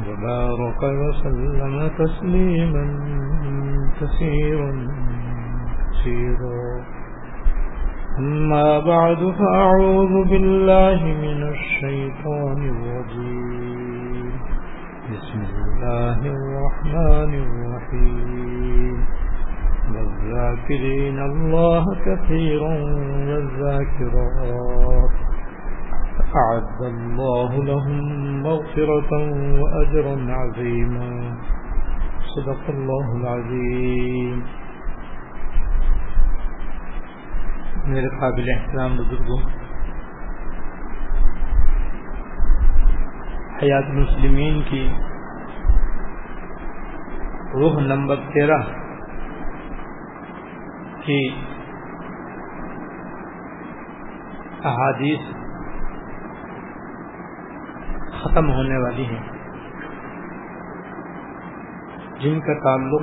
وبارك وسلم تسليما كثيرا كثيرا. أما بعد، فأعوذ بالله من الشيطان الرجيم. بسم الله الرحمن الرحيم. والذاكرين الله كثيرا والذاكرات. أعد الله لهم مغفرة وأجرا عظيما. صدق الله العظيم. میرے قابل احترام بزرگوں، حیات مسلمین کی روح نمبر تیرہ کی احادیث ختم ہونے والی ہیں۔ جن کا تعلق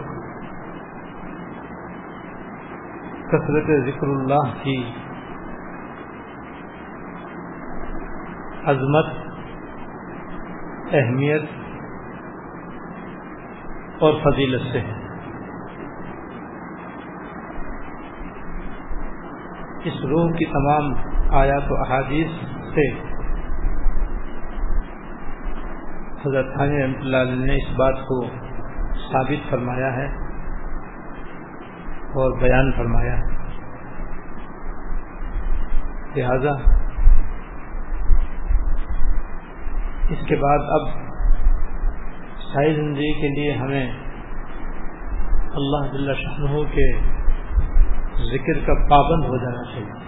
کثرت ذکر اللہ کی عظمت، اہمیت اور فضیلت سے ہے۔ اس روح کی تمام آیات و احادیث سے حضرت خانی رحمۃ اللہ علیہ نے اس بات کو ثابت فرمایا ہے اور بیان فرمایا ہے۔ لہذا اس کے بعد اب سائی زندگی کے لیے ہمیں اللہ جل شاہ کے ذکر کا پابند ہو جانا چاہیے۔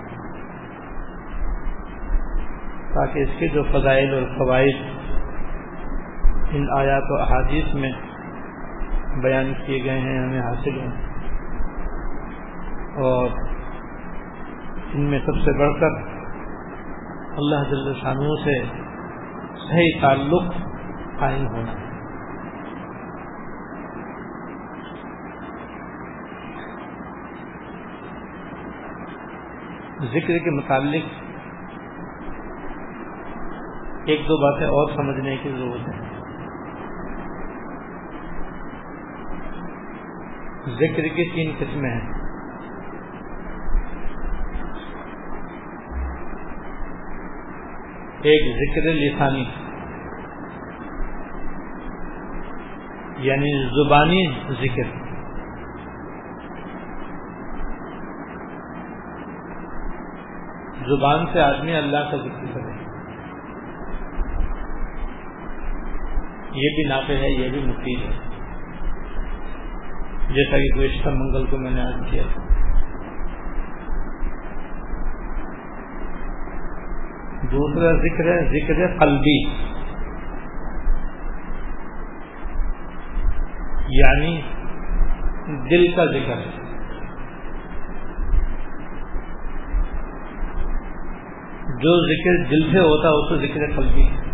تاکہ اس کے جو فضائل اور فوائد ان آیات و احادیث میں بیان کیے گئے ہیں، ہمیں حاصل ہوں اور ان میں سب سے بڑھ کر اللہ جل شانوں سے صحیح تعلق قائم ہونا۔ ہے ذکر کے متعلق ایک دو باتیں اور سمجھنے کی ضرورت ہے۔ ذکر کی تین قسمیں ہیں۔ ایک ذکر لسانی یعنی زبانی ذکر۔ زبان سے آدمی اللہ کا ذکر کرے۔ یہ بھی نافع ہے، یہ بھی مفید ہے۔ جیسا کہ گزشتہ منگل کو میں نے آج کیا تھا۔ دوسرا ذکر ہے، ذکر قلبی۔ یعنی دل کا ذکر۔ ہے جو ذکر دل سے ہوتا ہے، اس کو ذکر قلبی۔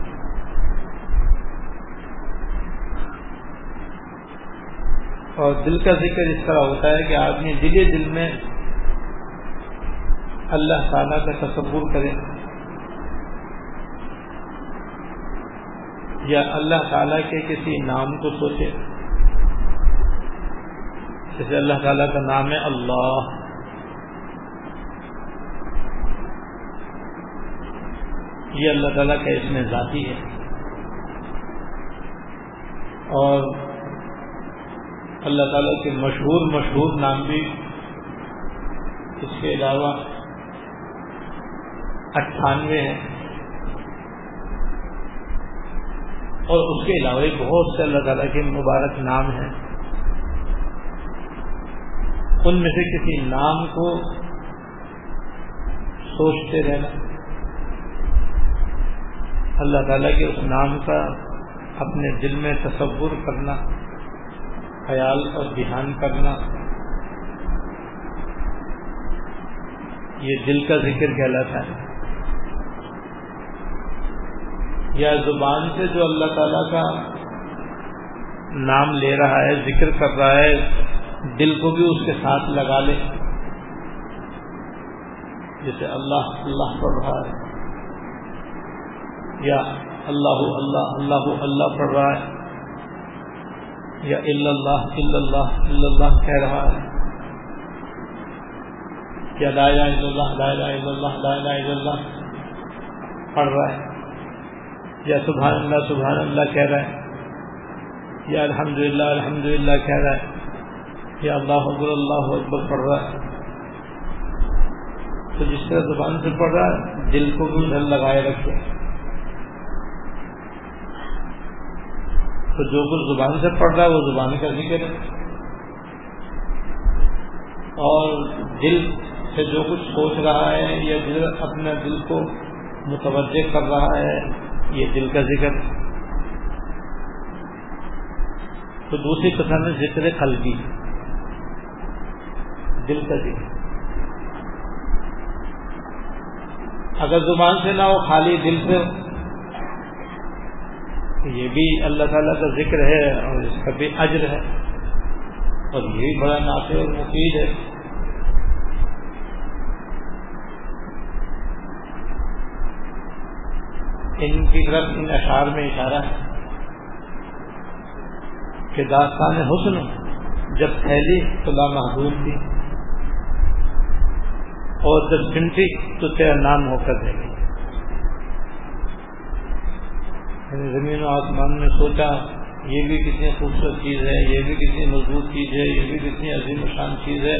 اور دل کا ذکر اس طرح ہوتا ہے کہ آدمی دل دل میں اللہ تعالی کا تصور کرے یا اللہ تعالیٰ کے کسی نام کو سوچے۔ جیسے اللہ تعالیٰ کا نام ہے اللہ۔ یہ اللہ تعالیٰ کا اس میں ذاتی ہے۔ اور اللہ تعالیٰ کے مشہور مشہور نام بھی اس کے علاوہ اٹھانوے ہیں۔ اور اس کے علاوہ بہت سے اللہ تعالیٰ کے مبارک نام ہیں۔ ان میں سے کسی نام کو سوچتے رہنا۔ اللہ تعالیٰ کے اس نام کا اپنے دل میں تصور کرنا۔ خیال اور دھیان کرنا۔ یہ دل کا ذکر کہلاتا ہے۔ یا زبان سے جو اللہ تعالیٰ کا نام لے رہا ہے، ذکر کر رہا ہے، دل کو بھی اس کے ساتھ لگا لے۔ جیسے اللہ اللہ پڑھ رہا ہے۔ یا اللہ اللہ اللہ اللہ پڑھ رہا ہے۔ یا اللہ اللہ اللہ کہہ رہا ہے یا لا الہ الا اللہ، لا الہ الا اللہ، لا الہ الا اللہ پڑھ رہا ہے یا سبحان اللہ سبحان اللہ کہہ رہا ہے یا الحمد للہ الحمد للہ کہہ رہا ہے یا اللہ اکبر اللہ اکبر پڑھ رہا ہے تو جس طرح زبان سے پڑھ رہا ہے دل کو بھی ادھر لگائے رکھے تو جو کچھ زبان سے پڑھ رہا ہے وہ زبان کا ذکر ہے۔ اور دل سے جو کچھ سوچ رہا ہے، یا دل اپنے دل کو متوجہ کر رہا ہے، یہ دل کا ذکر۔ تو دوسری قسم ہے ذکر قلبی۔ دل کا ذکر۔ اگر زبان سے نہ ہو، خالی دل سے یہ بھی اللہ تعالیٰ کا ذکر ہے اور اس کا بھی اجر ہے۔ اور یہ بھی بڑا نافع اور مفید ہے۔ ان کی طرف ان اشعار میں اشارہ ہے کہ داستان حسن جب پھیلی تو لامحدود تھی اور جب چنٹی تو تیرا نام ہو کر رہ گئی یعنی زمین و آسمان نے سوچا، یہ بھی کتنی خوبصورت چیز ہے، یہ بھی کتنی مضبوط چیز ہے، یہ بھی کتنی عظیم شان چیز ہے۔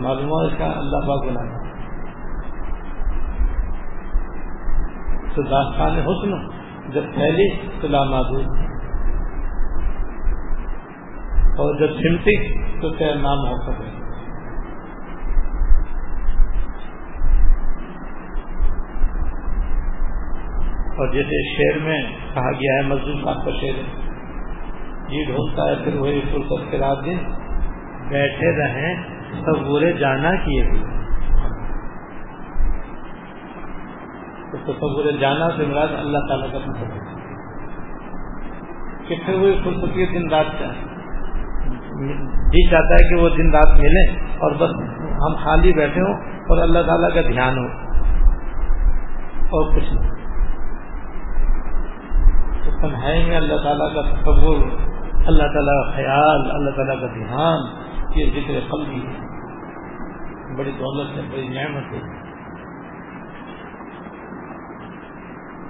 معلوم اس کا اللہ پاک بنانا تو داستان حسن، جب پھیلی تو لامحدود اور جب سمٹی تو تیرا نام ہو سکے؟ اور جیسے شعر میں کہا گیا ہے مزدور صاحب کا شعر یہ جی ڈھونڈتا ہے، پھر وہی فرصت کے رات دن بیٹھے رہیں سب برے جانا کیے ہوئے۔ تو تصور جانا سے مراد اللہ تعالیٰ کا تصور کہ پھر وہ فرصتی دن رات چاہے جی چاہتا ہے کہ وہ دن رات ملے اور بس ہم خالی بیٹھے ہوں اور اللہ تعالیٰ کا دھیان ہو۔ اور کچھ نہیں۔ تنہائی میں اللہ تعالیٰ کا تصور، اللہ تعالیٰ کا خیال، اللہ تعالیٰ کا دھیان، یہ ذکر قلبی ہے۔ بڑی دولت ہے، بڑی نعمت ہے۔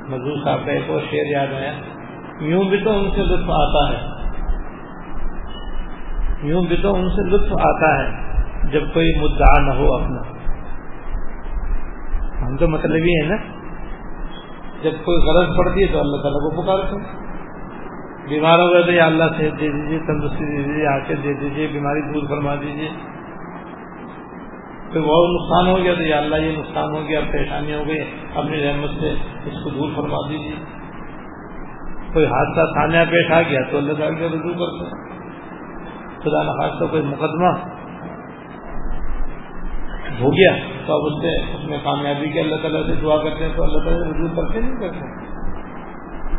مزدور صاحب کا ایک اور شعر یاد آیا۔ یوں بھی تو ان سے لطف آتا ہے۔ یوں بھی تو ان سے لطف آتا ہے، جب کوئی مدعا نہ ہو اپنا۔ ہم تو مطلب ہی ہے نا جب کوئی غرض پڑتی ہے تو اللہ تعالیٰ کو پکارتے ہیں۔ بیمار ہو گئے تو یا اللہ سے دے دیجیے تندرستی دے دیجیے آ کے دے دیجیے بیماری دور فرما دیجیے پھر بہت نقصان ہو گیا تو یا اللہ یہ نقصان ہو گیا، پریشانی ہو گئی، اپنی رحمت سے اس کو دور فرما دیجیے کوئی حادثہ تھانہ پیش آ گیا تو اللہ تعالیٰ کے رجوع کرتے خدا نخواستہ کوئی مقدمہ ہو گیا۔ تو اب اس سے اس میں کامیابی کے اللہ تعالیٰ سے دعا کرتے ہیں تو اللہ تعالیٰ سے رجوع کرتے نہیں کرتے۔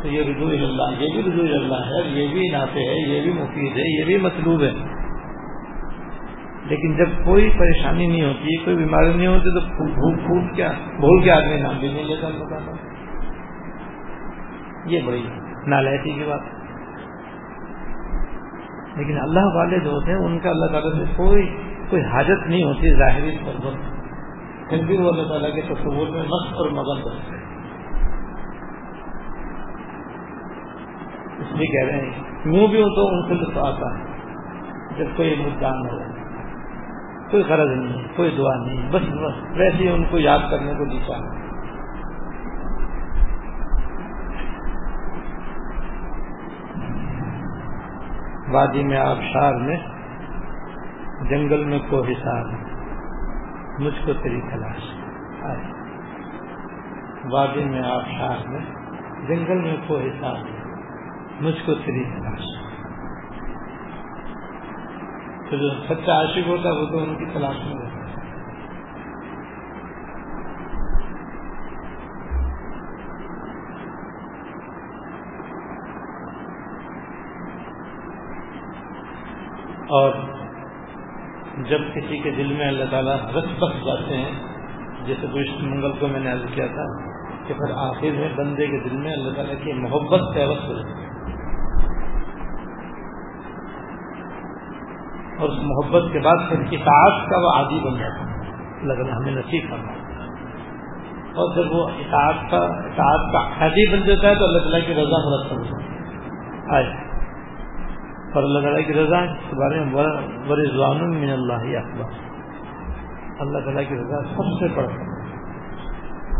تو یہ رجوع اللہ، یہ بھی رجوع اللہ ہے، یہ بھی نافع ہے، یہ بھی مفید ہے، یہ بھی مطلوب ہے۔ لیکن جب کوئی پریشانی نہیں ہوتی، کوئی بیماری نہیں ہوتی تو بھوک پھوٹ کیا بھول کے آدمی نام بھی نہیں لیتا۔ بتانا یہ بڑی نالائکی کی بات۔ لیکن اللہ والے جو ہوتے ہیں، ان کا اللہ تعالیٰ سے کوئی کوئی حاجت نہیں ہوتی ظاہری طور پر پھر بھی وہ اللہ تعالیٰ کے تصور میں مست اور مگن کرتے اس لیے کہہ رہے ہیں، یوں بھی ہو تو ان سے لطف آتا ہے۔ جب کوئی مدعا ہو، کوئی غرض نہیں کوئی دعا نہیں بس بس، ویسے ان کو یاد کرنے کو دیتا ہے۔ وادی میں آبشار میں جنگل میں کو حساب مجھ کو تیری تلاش۔ وادی میں آبشار میں جنگل میں کو حساب مجھ کو تیری تلاش۔ تو جو سچا عاشق ہوتا وہ تو ان کی تلاش میں رہتا اور جب کسی کے دل میں اللہ تعالیٰ رس بس جاتے ہیں، جیسے گوشت منگل کو میں نے عرض کیا تھا کہ پھر آخر میں بندے کے دل میں اللہ تعالیٰ کی محبت پیوست ہو جاتی اور اس محبت کے بعد پھر اطاعت کا وہ عادی بن جاتا ہے۔ اللہ تعالیٰ ہمیں نصیب کرنا اور جب وہ اطاعت کا اطاعت کا عادی بن جاتا ہے تو اللہ تعالیٰ کی رضا مرتب ہو آئے۔ اور اللہ تعالیٰ کی رضا کے بارے میں برضوان من اللہ اکبر۔ اللہ تعالیٰ کی رضا سب سے بڑھ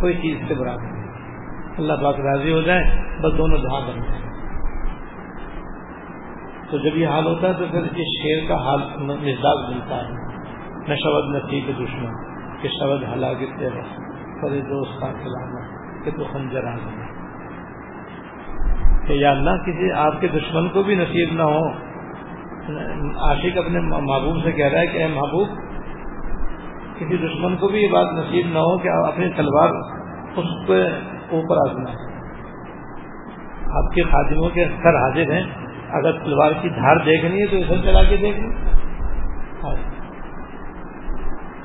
کوئی چیز سے برابر نہیں۔ اللہ پاک راضی ہو جائے، بس دونوں جہاں بن جائیں تو جب یہ حال ہوتا ہے تو پھر اس شیر کا حال مزاج ملتا ہے۔ نہ شبد نصیب دشمن، کہ شبد ہلاک تیرا پر دوست کا کھلانا کہ تو خنجر آ گیا کہ یا اللہ کسی آپ کے دشمن کو بھی نصیب نہ ہو۔ عاشق اپنے محبوب سے کہہ رہا ہے کہ اے محبوب، کسی دشمن کو بھی یہ بات نصیب نہ ہو کہ آپ اپنی تلوار اس پہ اوپر آزما آپ کے خادموں کے سر حاضر ہیں۔ اگر تلوار کی دھار دیکھنی ہے تو اسے چلا کے دیکھ لیں۔ ہاں۔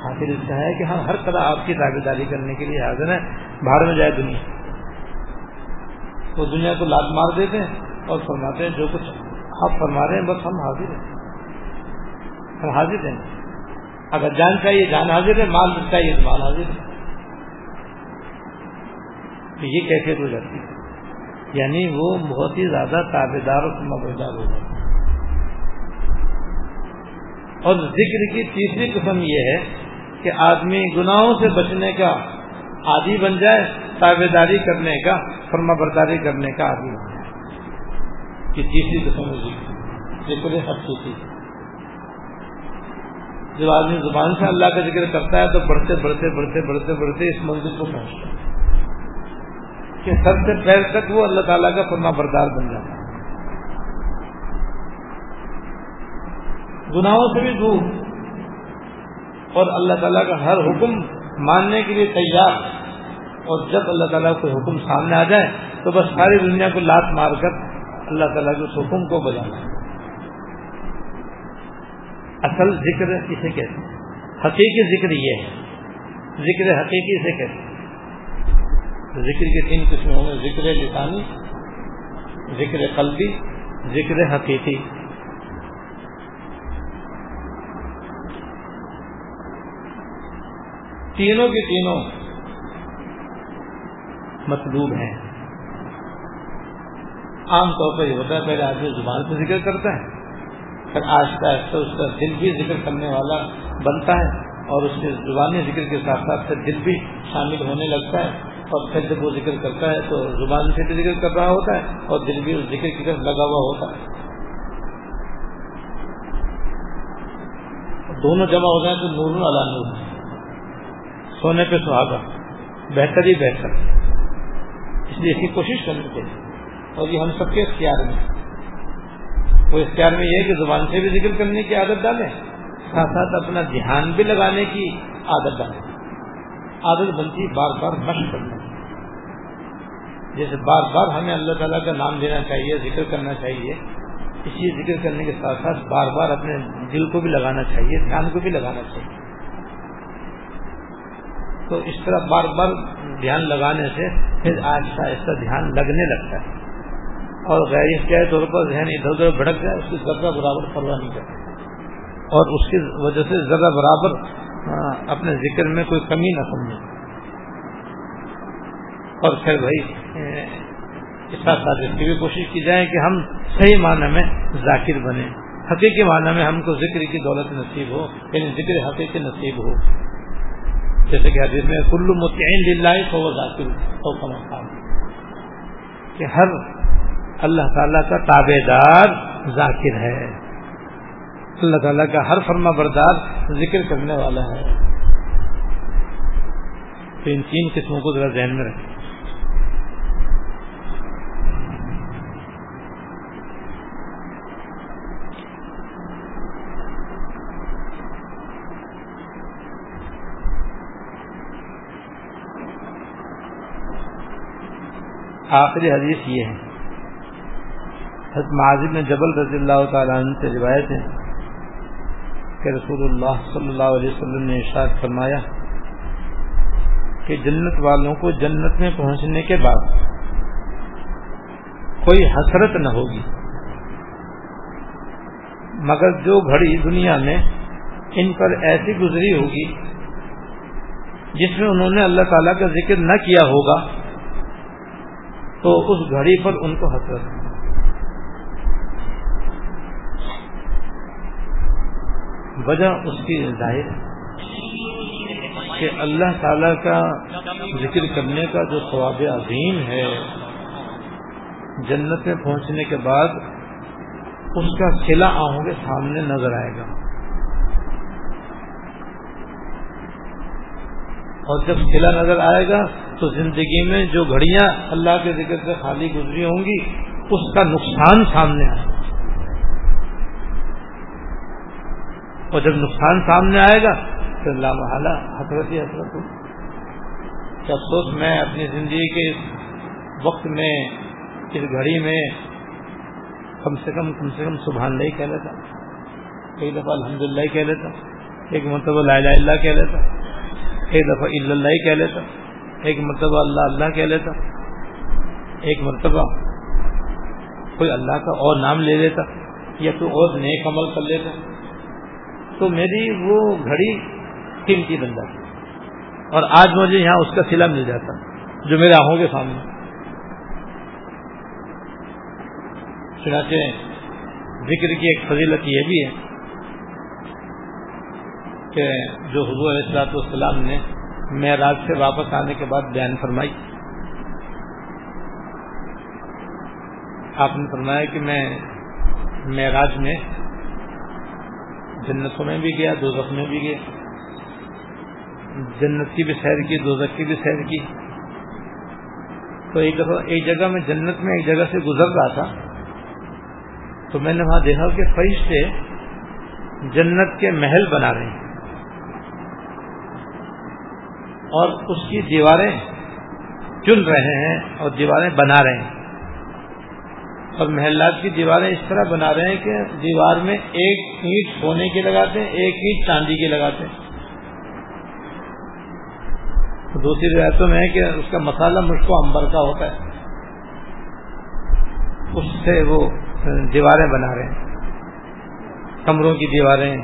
حاصل اس کا ہے کہ ہم ہر طرح آپ کی تابے داری کرنے کے لیے حاضر ہیں۔ باہر میں جائے دنیا۔ وہ دنیا کو لات مار دیتے ہیں اور فرماتے ہیں جو کچھ آپ فرما رہے ہیں، بس ہم حاضر ہیں۔ ہم حاضر ہیں۔ اگر جان چاہیے جان حاضر ہے، مال چاہیے تو مال حاضر ہے۔ تو یہ کیفیت ہو جاتی ہے۔ یعنی وہ بہت ہی زیادہ تابے دار اور مبردار ہو جاتا ہے۔ اور ذکر کی تیسری قسم یہ ہے کہ آدمی گناہوں سے بچنے کا عادی بن جائے تابے داری کرنے کا، فرما برداری کرنے کا عادی بن جائے۔ یہ تیسری قسم ذکر جی، حقیقی جب آدمی زبان سے اللہ کا ذکر کرتا ہے تو بڑھتے بڑھتے بڑھتے بڑھتے بڑھتے اس منزل کو پہنچتا ہے۔ کہ سب سے پیر تک وہ اللہ تعالیٰ کا فرما بردار بن جاتا ہے۔ گناہوں سے بھی دور۔ اور اللہ تعالیٰ کا ہر حکم ماننے کے لیے تیار اور جب اللہ تعالیٰ کوئی حکم سامنے آ جائے، تو بس ساری دنیا کو لات مار کر اللہ تعالیٰ کے اس حکم کو بجانا اصل ذکر اسے کہتے ہیں؟ حقیقی ذکر یہ ہے۔ ذکر حقیقی سے کہتے ہیں۔ ذکر کی تین قسمیں ہوں گے ذکر لسانی، ذکر قلبی، ذکر حقیقی۔ تینوں کے تینوں مطلوب ہیں۔ عام طور پر یہ ہوتا ہے، پہلے آدمی زبان سے ذکر کرتا ہے، پھر آہستہ آہستہ اس کا دل بھی ذکر کرنے والا بنتا ہے اور اس کے زبانی ذکر کے ساتھ ساتھ پھر دل بھی شامل ہونے لگتا ہے اور پھر جب وہ ذکر کرتا ہے تو زبان سے بھی ذکر کر رہا ہوتا ہے اور دل بھی اس ذکر کی طرف لگا ہوا ہوتا ہے۔ دونوں جمع ہو جائیں تو نور اللہ نور۔ سونے پہ سہاگا۔ بہتر ہی بہتر۔ اس لیے اس کی کوشش کرنی چاہیے۔ اور یہ ہم سب کے اختیار میں وہ اختیار میں یہ ہے کہ زبان سے بھی ذکر کرنے کی عادت ڈالیں۔ ساتھ ساتھ اپنا دھیان بھی لگانے کی عادت ڈالیں۔ عادت بنتی بار بار مشق کرنا۔ جیسے بار بار ہمیں اللہ تعالیٰ کا نام دینا چاہیے، ذکر کرنا چاہیے اسی ذکر کرنے کے ساتھ ساتھ بار بار اپنے دل کو بھی لگانا چاہیے، دھیان کو بھی لگانا چاہیے۔ تو اس طرح بار بار دھیان لگانے سے پھر آہستہ آہستہ دھیان لگنے لگتا ہے۔ اور غیر اختیاری طور پر ذہن ادھر ادھر بھڑک جائے، اس کی ذرہ برابر پرواہ نہیں کرتا۔ اور اس کی وجہ سے ذرا برابر اپنے ذکر میں کوئی کمی نہ سمجھے۔ اور پھر بھائی اس ساتھ ساتھ اس کی بھی کوشش کی جائے کہ ہم صحیح معنی میں ذاکر بنے حقیقی معنی میں ہم کو ذکر کی دولت نصیب ہو یعنی ذکر حقیقی نصیب ہو۔ جیسے کہ حدیث میں کلو متعین وہ ذاکر کہ ہر اللہ تعالیٰ کا تابے دار ذاکر ہے۔ اللہ تعالیٰ کا ہر فرما بردار ذکر کرنے والا ہے۔ تو ان تین قسموں کو ذرا ذہن میں رکھیں۔ آخری حدیث یہ ہے۔ حضرت معذب نے جبل رضی اللہ تعالیٰ عنہ سے روایت ہے کہ رسول اللہ صلی اللہ علیہ وسلم نے ارشاد فرمایا کہ جنت والوں کو جنت میں پہنچنے کے بعد کوئی حسرت نہ ہوگی۔ مگر جو گھڑی دنیا میں ان پر ایسی گزری ہوگی جس میں انہوں نے اللہ تعالیٰ کا ذکر نہ کیا ہوگا تو اس گھڑی پر ان کو حسرت وجہ اس کی ظاہر کہ اللہ تعالی کا ذکر کرنے کا جو ثواب عظیم ہے جنت میں پہنچنے کے بعد اس کا قلعہ آہوں کے سامنے نظر آئے گا۔ اور جب قلعہ نظر آئے گا تو زندگی میں جو گھڑیاں اللہ کے ذکر سے خالی گزری ہوں گی، اس کا نقصان سامنے آئے گا۔ اور جب نقصان سامنے آئے گا تو اللہ محلہ حسرت ہی حسرت ہو افسوس، میں اپنی زندگی کے اس وقت میں، اس گھڑی میں کم سے کم کم سے کم سبحان اللہ کہہ لیتا۔ کئی دفعہ الحمد للہ کہہ لیتا۔ ایک مرتبہ لا الہ اللہ کہہ لیتا۔ ایک دفعہ اللہ کہہ لیتا۔ ایک مرتبہ اللہ اللہ کہہ لیتا، ایک مرتبہ کوئی اللہ کا اور نام لے لیتا، یا کوئی اور نیک عمل کر لیتا۔ تو میری وہ گھڑی قیمتی بن جاتی۔ اور آج مجھے یہاں اس کا سلا مل جاتا، جو میرے آنکھوں کے سامنے۔ چنانچہ ذکر کی ایک فضیلت یہ بھی ہے کہ جو حضور علیہ السلاط والسلام نے معراج سے واپس آنے کے بعد بیان فرمائی۔ آپ نے فرمایا کہ میں معراج میں جنتوں میں بھی گیا دو میں بھی گیا۔ جنت کی بھی سیر کی دو کی بھی سیر کی۔ تو ایک دفعہ ایک جگہ میں جنت میں ایک جگہ سے گزر رہا تھا۔ تو میں نے وہاں دیکھا کہ فرشتے جنت کے محل بنا رہے ہیں۔ اور اس کی دیواریں چن رہے ہیں اور دیواریں بنا رہے ہیں۔ اور محلات کی دیواریں اس طرح بنا رہے ہیں کہ دیوار میں ایک اینٹ سونے کی لگاتے ہیں، ایک اینٹ چاندی کی لگاتے ہیں۔ دوسری روایتوں میں ہے کہ اس کا مسالہ مجھ کو امبر کا ہوتا ہے۔ اس سے وہ دیواریں بنا رہے ہیں۔ کمروں کی دیواریں،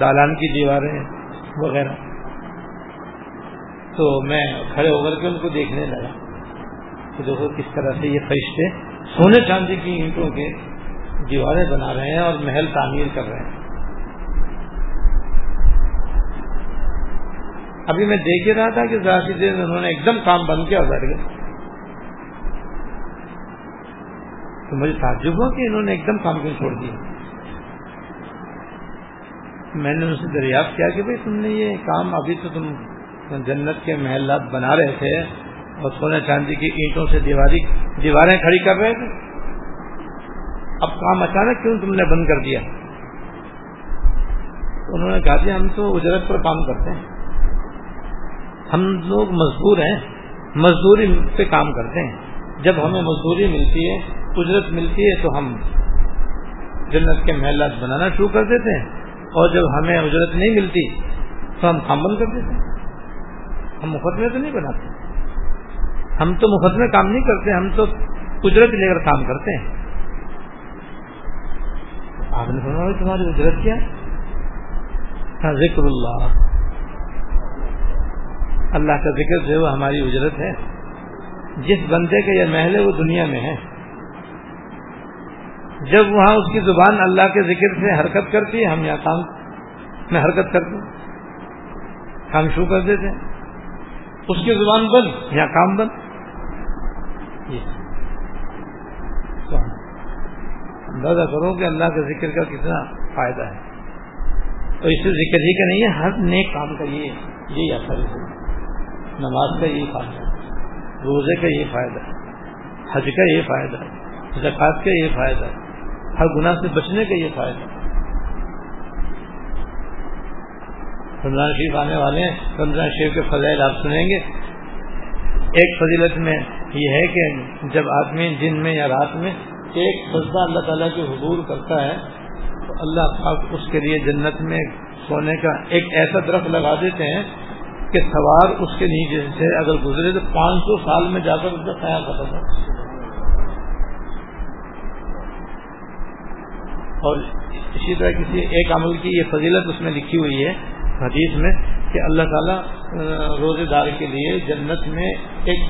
دالان کی دیواریں وغیرہ۔ تو میں کھڑے ہو کر کے ان کو دیکھنے لگا کہ دیکھو کس طرح سے یہ فرشتے سونے چاندی کی اینٹوں کے دیواریں بنا رہے ہیں اور محل تعمیر کر رہے ہیں۔ ابھی میں دیکھ ہی رہا تھا کہ ذاتی دیر انہوں نے ایک دم کام بند کیا بیٹھ گئے۔ تو مجھے تعجب ہوا کہ انہوں نے ایک دم کام کیوں چھوڑ دیا۔ میں نے ان سے دریافت کیا کہ بھائی تم نے یہ کام ابھی تو تم جنت کے محلات بنا رہے تھے۔ اور سونے چاندی کی اینٹوں سے دیواری دیواریں کھڑی کر رہے تھے۔ اب کام اچانک کیوں تم نے بند کر دیا؟ انہوں نے کہا کہ ہم تو اجرت پر کام کرتے ہیں۔ ہم لوگ مزدور ہیں، مزدوری پہ کام کرتے ہیں۔ جب ہمیں مزدوری ملتی ہے، اجرت ملتی ہے تو ہم جنت کے محلات بنانا شروع کر دیتے ہیں۔ اور جب ہمیں اجرت نہیں ملتی تو ہم کام بند کر دیتے ہیں۔ ہم مفت میں تو نہیں بناتے۔ ہم تو مفت میں کام نہیں کرتے، ہم تو اجرت لے کر کام کرتے ہیں۔ آپ نے سنا تمہاری اجرت کیا؟ ہاں، ذکر اللہ۔ اللہ کا ذکر جو ہے وہ ہماری اجرت ہے۔ جس بندے کا یہ محل ہے، وہ دنیا میں ہے۔ جب وہاں اس کی زبان اللہ کے ذکر سے حرکت کرتی ہے، ہم یہاں کام میں حرکت کرتے ہیں۔ ہم شو کر دیتے ہیں۔ اس کی زبان بند یہاں کام بند؟ اندازہ کرو کہ اللہ کے ذکر کا کتنا فائدہ ہے۔ تو اس سے ذکر ہی کا نہیں ہے، ہر نیک کام کا یہ، یہی اثر ہے۔ نماز کا یہ فائدہ ہے، روزے کا یہ فائدہ ہے، حج کا یہ فائدہ ہے زکات کا یہ فائدہ ہے، ہر گناہ سے بچنے کا یہ فائدہ ہے۔ رمضان شریف آنے والے ہیں رمضان شریف کے فضائل آپ سنیں گے۔ ایک فضیلت میں یہ ہے کہ جب آدمی دن میں یا رات میں ایک سجدہ اللہ تعالیٰ کے حضور کرتا ہے، تو اللہ پاک اس کے لیے جنت میں سونے کا ایک ایسا درخت لگا دیتے ہیں کہ سوار اس کے نیچے سے اگر گزرے تو پانچ سو سال میں جا کر اس کا خیال کرتا تھا اور اسی طرح کسی ایک عمل کی یہ فضیلت اس میں لکھی ہوئی ہے۔ حدیث میں کہ اللہ تعالیٰ روزے دار کے لیے جنت میں ایک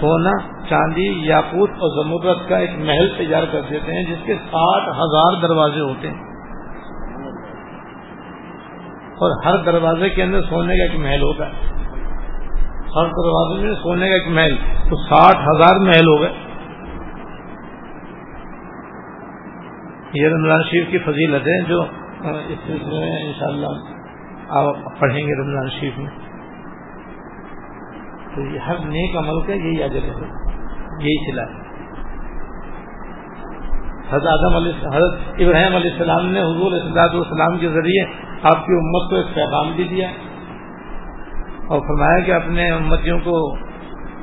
سونا، چاندی، یاقوت اور زمرت کا ایک محل تیار کر دیتے ہیں، جس کے ساٹھ ہزار دروازے ہوتے ہیں۔ اور ہر دروازے کے اندر سونے کا ایک محل ہوتا ہے۔ ہر دروازے میں سونے کا ایک محل، تو ساٹھ ہزار محل ہو گئے۔ یہ رمضان شریف کی فضیلت ہے جو اس سلسلے میں ان شاء اللہ آپ پڑھیں گے رمضان شریف میں۔ تو یہ ہر نیک عمل کا یہی اجر ہے۔ یہی سلا ہے۔ حضرت آدم علیہ حضرت ابراہیم علیہ السلام نے حضور اصلاح السلام کے ذریعے آپ کی امت کو ایک پیغام بھی دیا اور فرمایا کہ اپنے امتیوں کو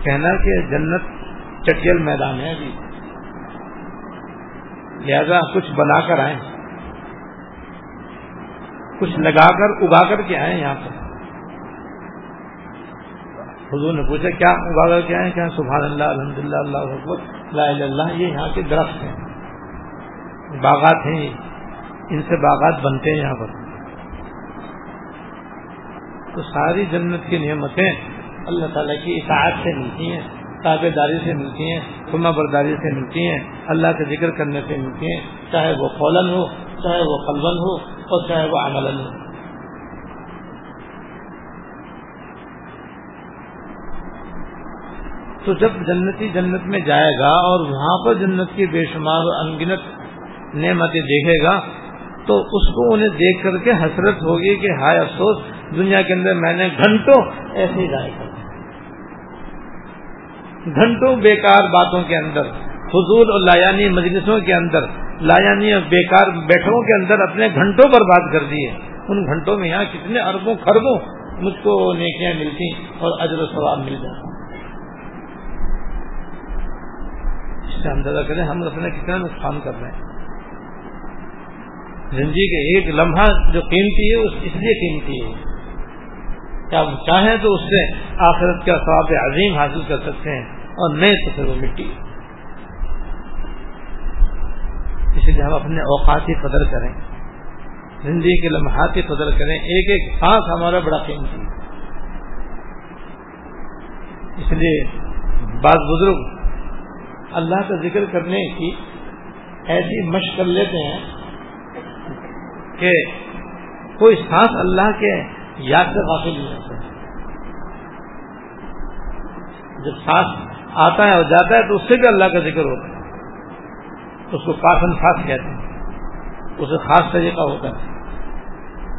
کہنا کہ جنت چٹیل میدان ہے ابھی۔ لہذا کچھ بنا کر آئے کچھ لگا کر، اگا کر کے آئے یہاں پر۔ حضور نے پوچھا، کیا اگا کر کے آئے؟ کیا سبحان اللہ الحمد للہ اللہ حکمت لا اللہ، یہ یہاں کے درخت ہیں۔ باغات ہیں ان سے باغات بنتے ہیں یہاں پر۔ تو ساری جنت کی نعمتیں اللہ تعالیٰ کی اطاعت سے ملتی ہیں تابے داری سے ملتی ہیں سما برداری سے ملتی ہیں، اللہ کا ذکر کرنے سے ملتی ہیں، چاہے وہ قولن ہو، چاہے وہ قلبن ہو اور چاہے وہ عملن تو جب جنتی جنت میں جائے گا اور وہاں پر جنت کی بے شمار انگنت نعمتیں دیکھے گا، تو اس کو انہیں دیکھ کر کے حسرت ہوگی کہ ہائے افسوس، دنیا کے اندر میں نے گھنٹوں ایسے ہی ضائع کر گھنٹوں بیکار باتوں کے اندر، فضول اور لایانی مجلسوں کے اندر لایانی اور بیکار بیٹھوں کے اندر اپنے گھنٹوں پر بات کر دیے۔ ان گھنٹوں میں یہاں کتنے اربوں خربوں مجھ کو نیکیاں ملتی اور اجر و ثواب مل جاتا۔ اس سے اندازہ کریں، ہم اپنے کتنا نقصان کر رہے ہیں۔ زندگی کے ایک لمحہ جو قیمتی ہے اس لیے قیمتی ہے۔ کیا ہم چاہیں تو اس سے آخرت کا ثواب عظیم حاصل کر سکتے ہیں اور نہیں تو پھر وہ مٹی۔ اس لیے ہم اپنے اوقات کی قدر کریں، زندگی کے لمحات کی قدر کریں، ایک ایک سانس ہمارا بڑا قیمتی اس لیے بعض بزرگ اللہ کا ذکر کرنے کی ایسی مشق کر لیتے ہیں کہ کوئی سانس اللہ کے یاد سے غافل نہیں ہوتا۔ جب سانس آتا ہے اور جاتا ہے تو اس سے بھی اللہ کا ذکر ہوتا ہے۔ اس کو کافن خاص کہتے ہیں۔ اسے خاص طریقہ ہوتا ہے۔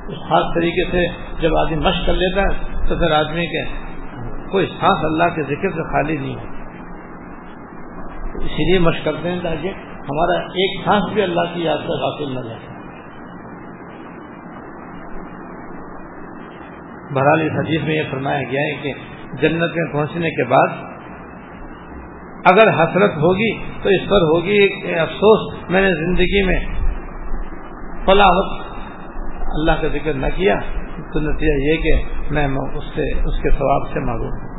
اس خاص طریقے سے جب آدمی مشق کر لیتا ہے، تو پھر آدمی کے کوئی سانس اللہ کے ذکر سے خالی نہیں ہو اسی لیے مشق کرتے ہیں تاکہ ہمارا ایک سانس بھی اللہ کی یاد سے غافل نہ جائے بہرحال اس حدیث میں یہ فرمایا گیا ہے کہ جنت میں پہنچنے کے بعد اگر حسرت ہوگی تو اس پر ہوگی افسوس میں نے زندگی میں فلا وقت اللہ کا ذکر نہ کیا تو نتیجہ یہ کہ میں اس سے اس کے ثواب سے معلوم ہوں۔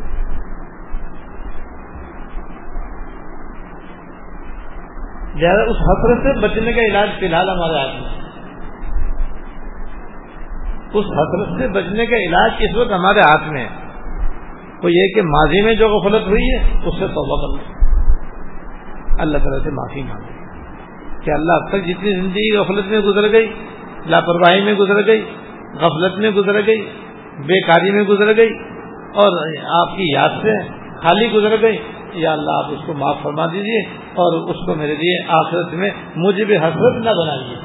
لہٰذا اس حسرت سے بچنے کا علاج فی الحال ہمارے ہاتھ میں اس حسرت سے بچنے کا علاج اس وقت ہمارے ہاتھ میں ہے؟ وہ یہ کہ ماضی میں جو غفلت ہوئی ہے، اس سے توبہ کر لو۔ اللہ تعالیٰ سے معافی مانگے کہ اللہ اب تک جتنی زندگی غفلت میں گزر گئی، لاپرواہی میں گزر گئی، غفلت میں گزر گئی، بیکاری میں گزر گئی، اور آپ کی یاد سے خالی گزر گئی، یا اللہ آپ اس کو معاف فرما دیجیے اور اس کو میرے لیے آخرت میں مجھے بھی حسرت نہ بنائیے۔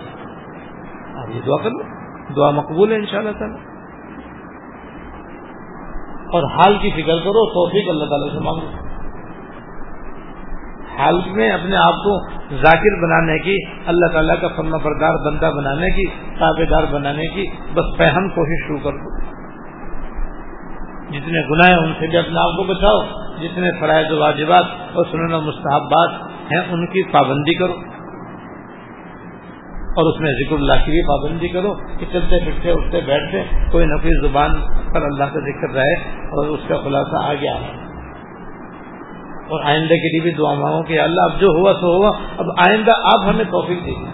آپ یہ دعا کر لو۔ دعا مقبول ہے ان شاء اللہ تعالی۔ اور حال کی فکر کرو، توفیق اللہ تعالیٰ سے مانگو۔ حال میں اپنے آپ کو ذاکر بنانے کی، اللہ تعالیٰ کا فرما بردار بندہ بنانے کی تابے دار بنانے کی بس فہم کوشش شروع کر دو۔ جتنے گناہ ہیں ان سے بھی اپنے آپ کو بچاؤ۔ جتنے فرائض و واجبات اور سنن و مستحبات ہیں ان کی پابندی کرو۔ اور اس میں ذکر اللہ کی بھی پابندی کرو کہ چلتے پھرتے، اٹھتے، بیٹھتے، کوئی نہ کوئی زبان پر اللہ کا ذکر رہے اور اس کا خلاصہ آ گیا ہے اور آئندہ کے لیے بھی دعا مانگو کہ اللہ، اب جو ہوا سو ہوا، اب آئندہ آپ ہمیں توفیق دیجیے۔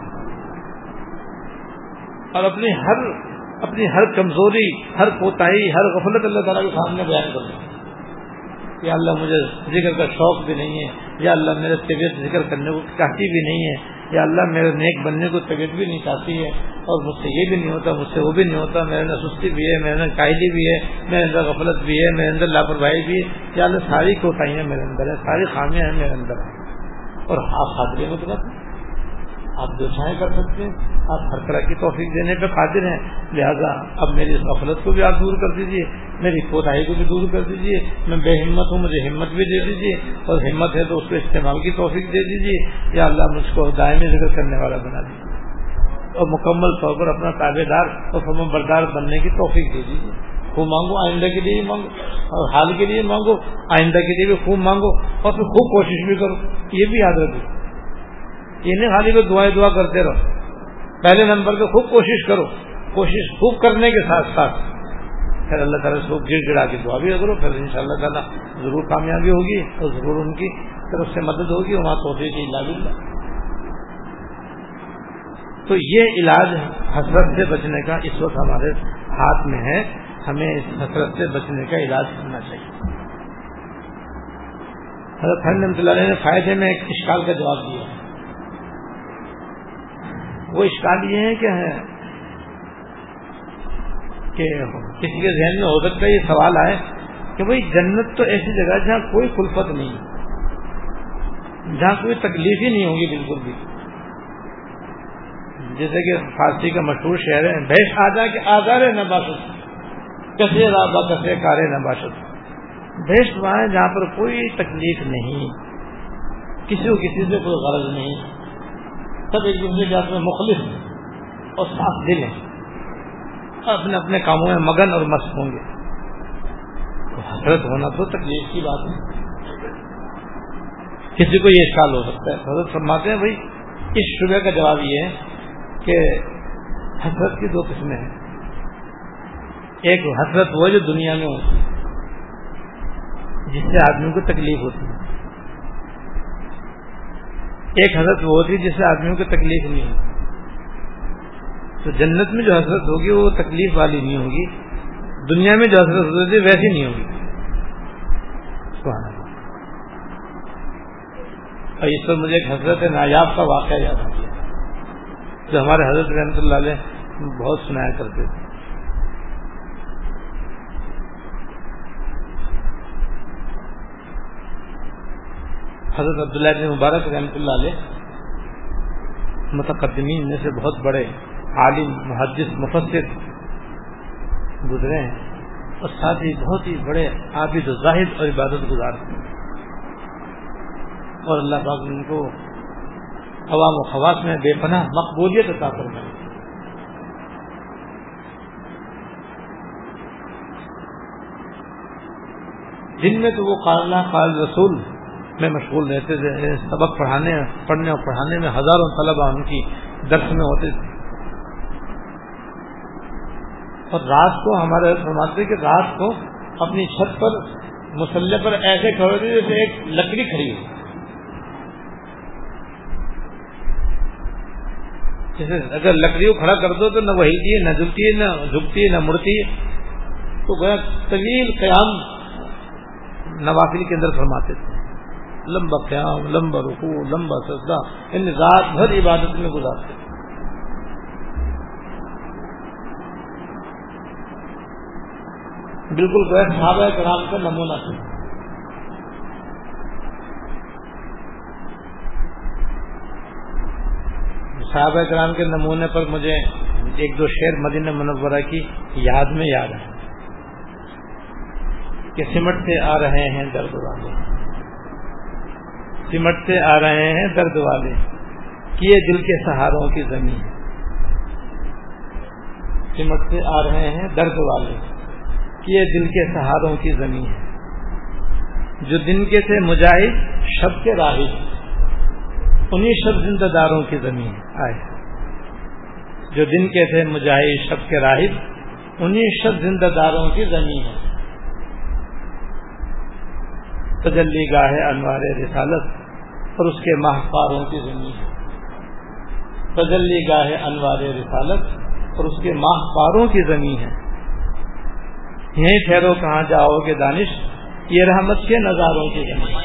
اور اپنی ہر اپنی ہر کمزوری، ہر کوتاہی، ہر غفلت اللہ تعالیٰ کے سامنے بیان کر دیں یا اللہ، مجھے ذکر کا شوق بھی نہیں ہے۔ یا اللہ، میرے طبیعت ذکر کرنے کو چاہتی بھی نہیں ہے۔ یا اللہ میرے نیک بننے کو طبیعت بھی نہیں چاہتی ہے اور مجھ سے یہ بھی نہیں ہوتا، مجھ سے وہ بھی نہیں ہوتا، میرے اندر سستی بھی ہے، میرے اندر کائلی بھی ہے، میرے اندر غفلت بھی ہے، میرے اندر لاپرواہی بھی ہے۔ یا اللہ ساری کوتاہیاں میرے اندر ہے ساری خامیاں ہیں میرے اندر۔ اور آپ خاطرے مطلب آپ جو چاہیں کر سکتے ہیں۔ آپ ہر طرح کی توفیق دینے پہ قادر ہیں۔ لہذا اب میری اس غفلت کو بھی آپ دور کر دیجیے میری کوتاہی کو بھی دور کر دیجیے میں بے ہمت ہوں، مجھے ہمت بھی دے دیجیے اور ہمت ہے تو اس کو استعمال کی توفیق دے دیجیے یا اللہ مجھ کو دائمی ذکر کرنے والا بنا دیجیے اور مکمل طور پر اپنا تابے دار اور فرم بردار بننے کی توفیق دے دیجیے خوب مانگو، آئندہ کے لیے مانگو۔ اور حال کے لیے مانگو، آئندہ کے لیے بھی خوب مانگو۔ اور پھر خوب کوشش بھی کرو۔ یہ بھی یاد رکھو یہ نہیں خالی کو دعائیں دعا کرتے رہو۔ پہلے نمبر پہ خوب کوشش کرو۔ کوشش خوب کرنے کے ساتھ ساتھ۔ پھر اللہ تعالیٰ سے گر گڑا کے دعا بھی کرو۔ پھر ان شاء اللہ تعالیٰ ضرور کامیابی ہوگی اور ضرور ان کی طرف سے مدد ہوگی۔ وہاں توفیع کی علاج تو یہ علاج حسرت سے بچنے کا اس وقت ہمارے ہاتھ میں ہے۔ ہمیں اس حسرت سے بچنے کا علاج کرنا چاہیے۔ حضرت حمد اللہ نے فائدے میں ایک اشکال کا جواب دیا۔ وہ اشکال یہ ہے کہ کہ کسی کے ذہن میں ہو سکتا ہے یہ سوال آئے کہ بھائی جنت تو ایسی جگہ جہاں کوئی خلفت نہیں جہاں کوئی تکلیف ہی نہیں ہوگی بالکل بھی۔ جیسے کہ فارسی کا مشہور شہر ہے بھیش آ جا آزار ہے نباشت کسے رابع کسے کارے نباشت۔ بھیش وہاں جہاں پر کوئی تکلیف نہیں، کسی کو کسی سے کوئی غرض نہیں۔ سب ایک دوسرے کے ہاتھ میں مخلص اور صاف دل ہیں۔ اپنے اپنے کاموں میں مگن اور مست ہوں گے۔ تو حضرت ہونا تو تکلیف کی بات ہے۔ کسی کو یہ خیال ہو سکتا ہے۔ حضرت فرماتے ہیں بھائی، اس شبہ کا جواب یہ ہے کہ حسرت کی دو قسمیں ہیں۔ ایک حسرت وہ جو دنیا میں ہوتی ہے، جس سے آدمی کو تکلیف ہوتی ہے۔ ایک حضرت وہ ہوتی جس سے آدمیوں کو تکلیف نہیں ہوتی تو جنت میں جو حضرت ہوگی وہ تکلیف والی نہیں ہوگی، دنیا میں جو حضرت ہوتی ویسی نہیں ہوگی۔ اور اس پر مجھے ایک حضرت نایاب کا واقعہ یاد آ گیا۔ جو ہمارے حضرت رحمت اللہ علیہ بہت سنایا کرتے تھے۔ حضرت عبداللہ بن مبارک رحمۃ اللہ علیہ متقدمین میں سے بہت بڑے عالم، محدث، مفسر گزرے ہیں اور ساتھ ہی بہت ہی بڑے عابد و زاہد اور عبادت گزار ہیں۔ اور اللہ پاک ان کو عوام و خواص میں بے پناہ، مقبولیت عطا کرنا جن میں تو وہ قال قال رسول میں مشغول رہتے تھے، سبق پڑھانے، پڑھنے اور پڑھانے میں ہزاروں طلبا ان کی درس میں ہوتے تھے۔ اور رات کو ہمارے فرماتے کہ رات کو اپنی چھت پر مسلح پر ایسے کھڑے تھے جیسے ایک لکڑی کھڑی ہو۔ جیسے اگر لکڑی کو کھڑا کر دو تو نہ وہی ہے نہ جھکتی ہے نہ جھکتی ہے نہ مڑتی۔ ہے تو گویا طویل قیام نوافل کے اندر فرماتے تھے۔ لمبا قیام، لمبا رکوع، لمبا سجدہ، ان رات بھر عبادت میں گزارتے تھے بالکل غیر صحابہ کرام کا نمونہ تھا صحابہ کرام کے نمونے پر مجھے ایک دو شعر مدینہ منورہ کی یاد میں یاد ہے کہ سمٹتے آ رہے ہیں درد والے سمٹتے آ رہے ہیں درد والے۔ کیے دل کے سہاروں کی زمین۔ سمٹتے آ رہے ہیں درد والے۔ کیے دل کے سہاروں کی زمین۔ ہے جو دن کے تھے مجاہد شب کے راہی۔ انہیں شب زندہ داروں کی زمین۔ آئے۔ جو دن کے تھے مجاہد شب کے راہب انہیں شب زندہ داروں کی زمین۔ ہے تجلی گاہ انوار رسالت۔ اور اس کے ماہپاروں کی زمین ہے۔ تجلی گاہ انوار رسالت اور اس کے ماہپاروں کی زمین ہے۔ یہیں ٹھہرو کہاں جاؤ گے دانش، یہ رحمت کے نظاروں کی زمین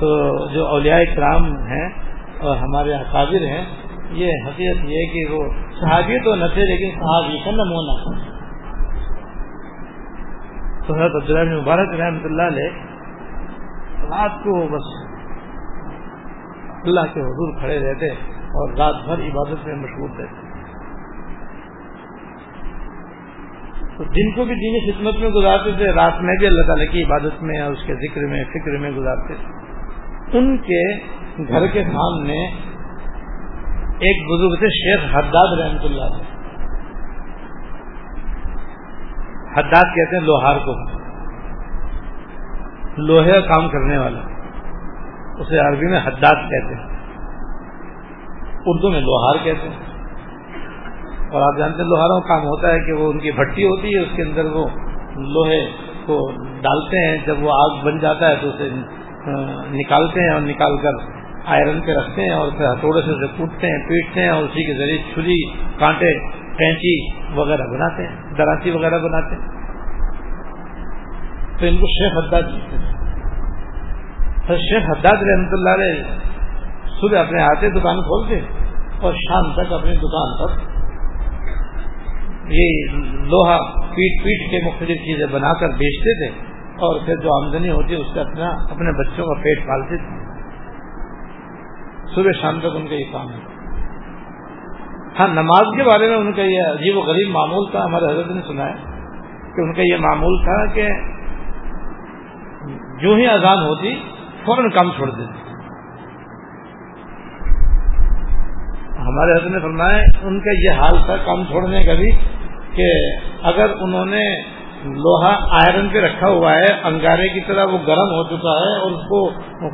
تو جو اولیاء کرام ہیں اور ہمارے اکابر ہیں، یہ حقیقت یہ کہ وہ صحابی تو نہ تھے لیکن صحابی کا نمونہ۔ تو حضرت عبداللہ مبارک رحمۃ اللہ علیہ رات کو بس اللہ کے حضور کھڑے رہتے اور رات بھر عبادت میں مشغول رہتے۔ تو دن کو بھی دینی خدمت میں گزارتے تھے، رات میں بھی اللہ تعالیٰ کی عبادت میں اور اس کے ذکر میں، فکر میں گزارتے۔ تھے ان کے گھر کے سامنے ایک بزرگ تھے، شیخ حداد رحمت اللہ حداد کہتے ہیں لوہار کو۔ لوہے کا کام کرنے والا۔ اسے عربی میں حداد کہتے ہیں۔ اردو میں لوہار کہتے ہیں۔ اور آپ جانتے ہیں لوہاروں کا کام ہوتا ہے کہ وہ ان کی بھٹی ہوتی ہے، اس کے اندر وہ لوہے کو ڈالتے ہیں۔ جب وہ آگ بن جاتا ہے تو اسے نکالتے ہیں اور نکال کر آئرن پہ رکھتے ہیں اور پھر ہتھوڑے سے اسے کوٹتے ہیں، پیٹتے ہیں اور اسی کے ذریعے چھری کانٹے کینچی وغیرہ بناتے ہیں، دراچی وغیرہ بناتے ہیں۔ تو ان کو شیخ حداد شیخ حداد رحمت اللہ علیہ صبح اپنے ہاتھے دکان کھولتے اور شام تک اپنی دکان پر یہ لوہا پیٹ پیٹ کے مختلف چیزیں بنا کر بیچتے تھے اور پھر جو آمدنی ہوتی ہے اس سے اپنا اپنے بچوں کا پیٹ پالتے تھے۔ صبح شام تک ان کا یہ کام ہے ہاں نماز کے بارے میں ان کا یہ عجیب و غریب معمول تھا، ہمارے حضرت نے سنا ہے کہ ان کا یہ معمول تھا کہ جو ہی اذان ہوتی، فوراً کام چھوڑ دیتے۔ ہمارے حضرت نے فرمایا، ان کا یہ حال تھا کام چھوڑنے کا بھی، کہ اگر انہوں نے لوہا آئرن پہ رکھا ہوا ہے، انگارے کی طرح وہ گرم ہو چکا ہے اور اس کو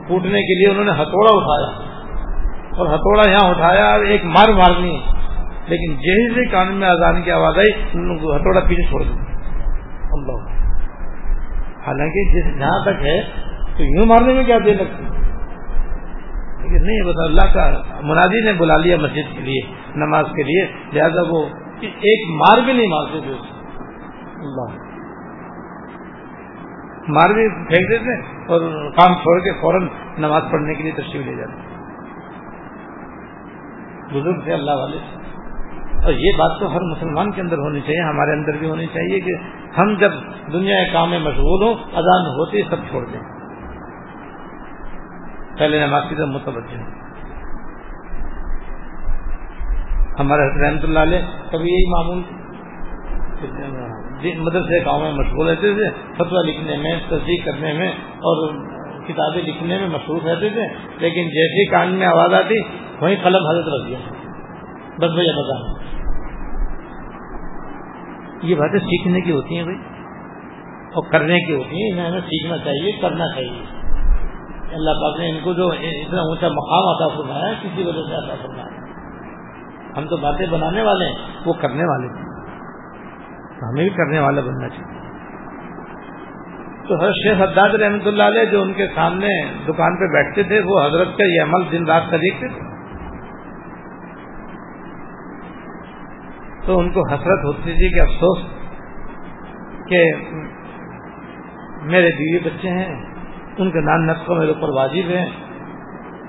کوٹنے کے لیے انہوں نے ہتھوڑا اٹھایا۔ اور ہتھوڑا یہاں اٹھایا اور ایک مار مارنی۔ لیکن جیسے کان میں آزان کی آواز آئی ہتھوڑا پیچھے چھوڑ دیا۔ اللہ۔ حالانکہ جس جہاں تک ہے، تو یوں مارنے میں کیا دیر لگتی؟ لیکن نہیں بتا اللہ کا منادی نے بلا لیا مسجد کے لیے، نماز کے لیے، لہٰذا وہ ایک مار بھی نہیں مارتے تھے اللہ۔ مار بھی پھینک دیتے اور کام چھوڑ کے فوراً نماز پڑھنے کے لیے تشریف لے جاتے۔ بزرگ تھے اللہ والے اور یہ بات تو ہر مسلمان کے اندر ہونی چاہیے، ہمارے اندر بھی ہونی چاہیے کہ ہم جب دنیا کے کام میں مشغول ہوں، اذان ہوتی سب چھوڑ دیں۔ پہلے نماز کی طرف متوجہ ہمارے رحمت اللہ علیہ کبھی یہی معمول جی، مدرسے گاؤں میں مشغول رہتے تھے فتوا لکھنے میں، تصدیق کرنے میں اور کتابیں لکھنے میں مصروف رہتے تھے، لیکن جیسی کان میں آواز آتی، وہیں قلم حضرت رکھ دیا بس بھیا بتا یہ باتیں سیکھنے کی ہوتی ہیں بھائی اور کرنے کی ہوتی ہیں، انہیں سیکھنا چاہیے، کرنا چاہیے۔ اللہ پاک نے ان کو جو اتنا اونچا مقام عطا فرمایا، کسی وجہ سے عطا فرمایا۔ ہم تو باتیں بنانے والے ہیں، وہ کرنے والے ہیں۔ ہمیں بھی کرنے والا بننا چاہیے۔ تو حضرت شیخ حداد رحمۃ اللہ علیہ جو ان کے سامنے دکان پہ بیٹھتے تھے، وہ حضرت کا یہ عمل دن رات کا دیکھتے تھے۔ تو ان کو حسرت ہوتی تھی کہ افسوس کہ میرے بیوی بچے ہیں، ان کے نان نقص میرے اوپر واجب ہے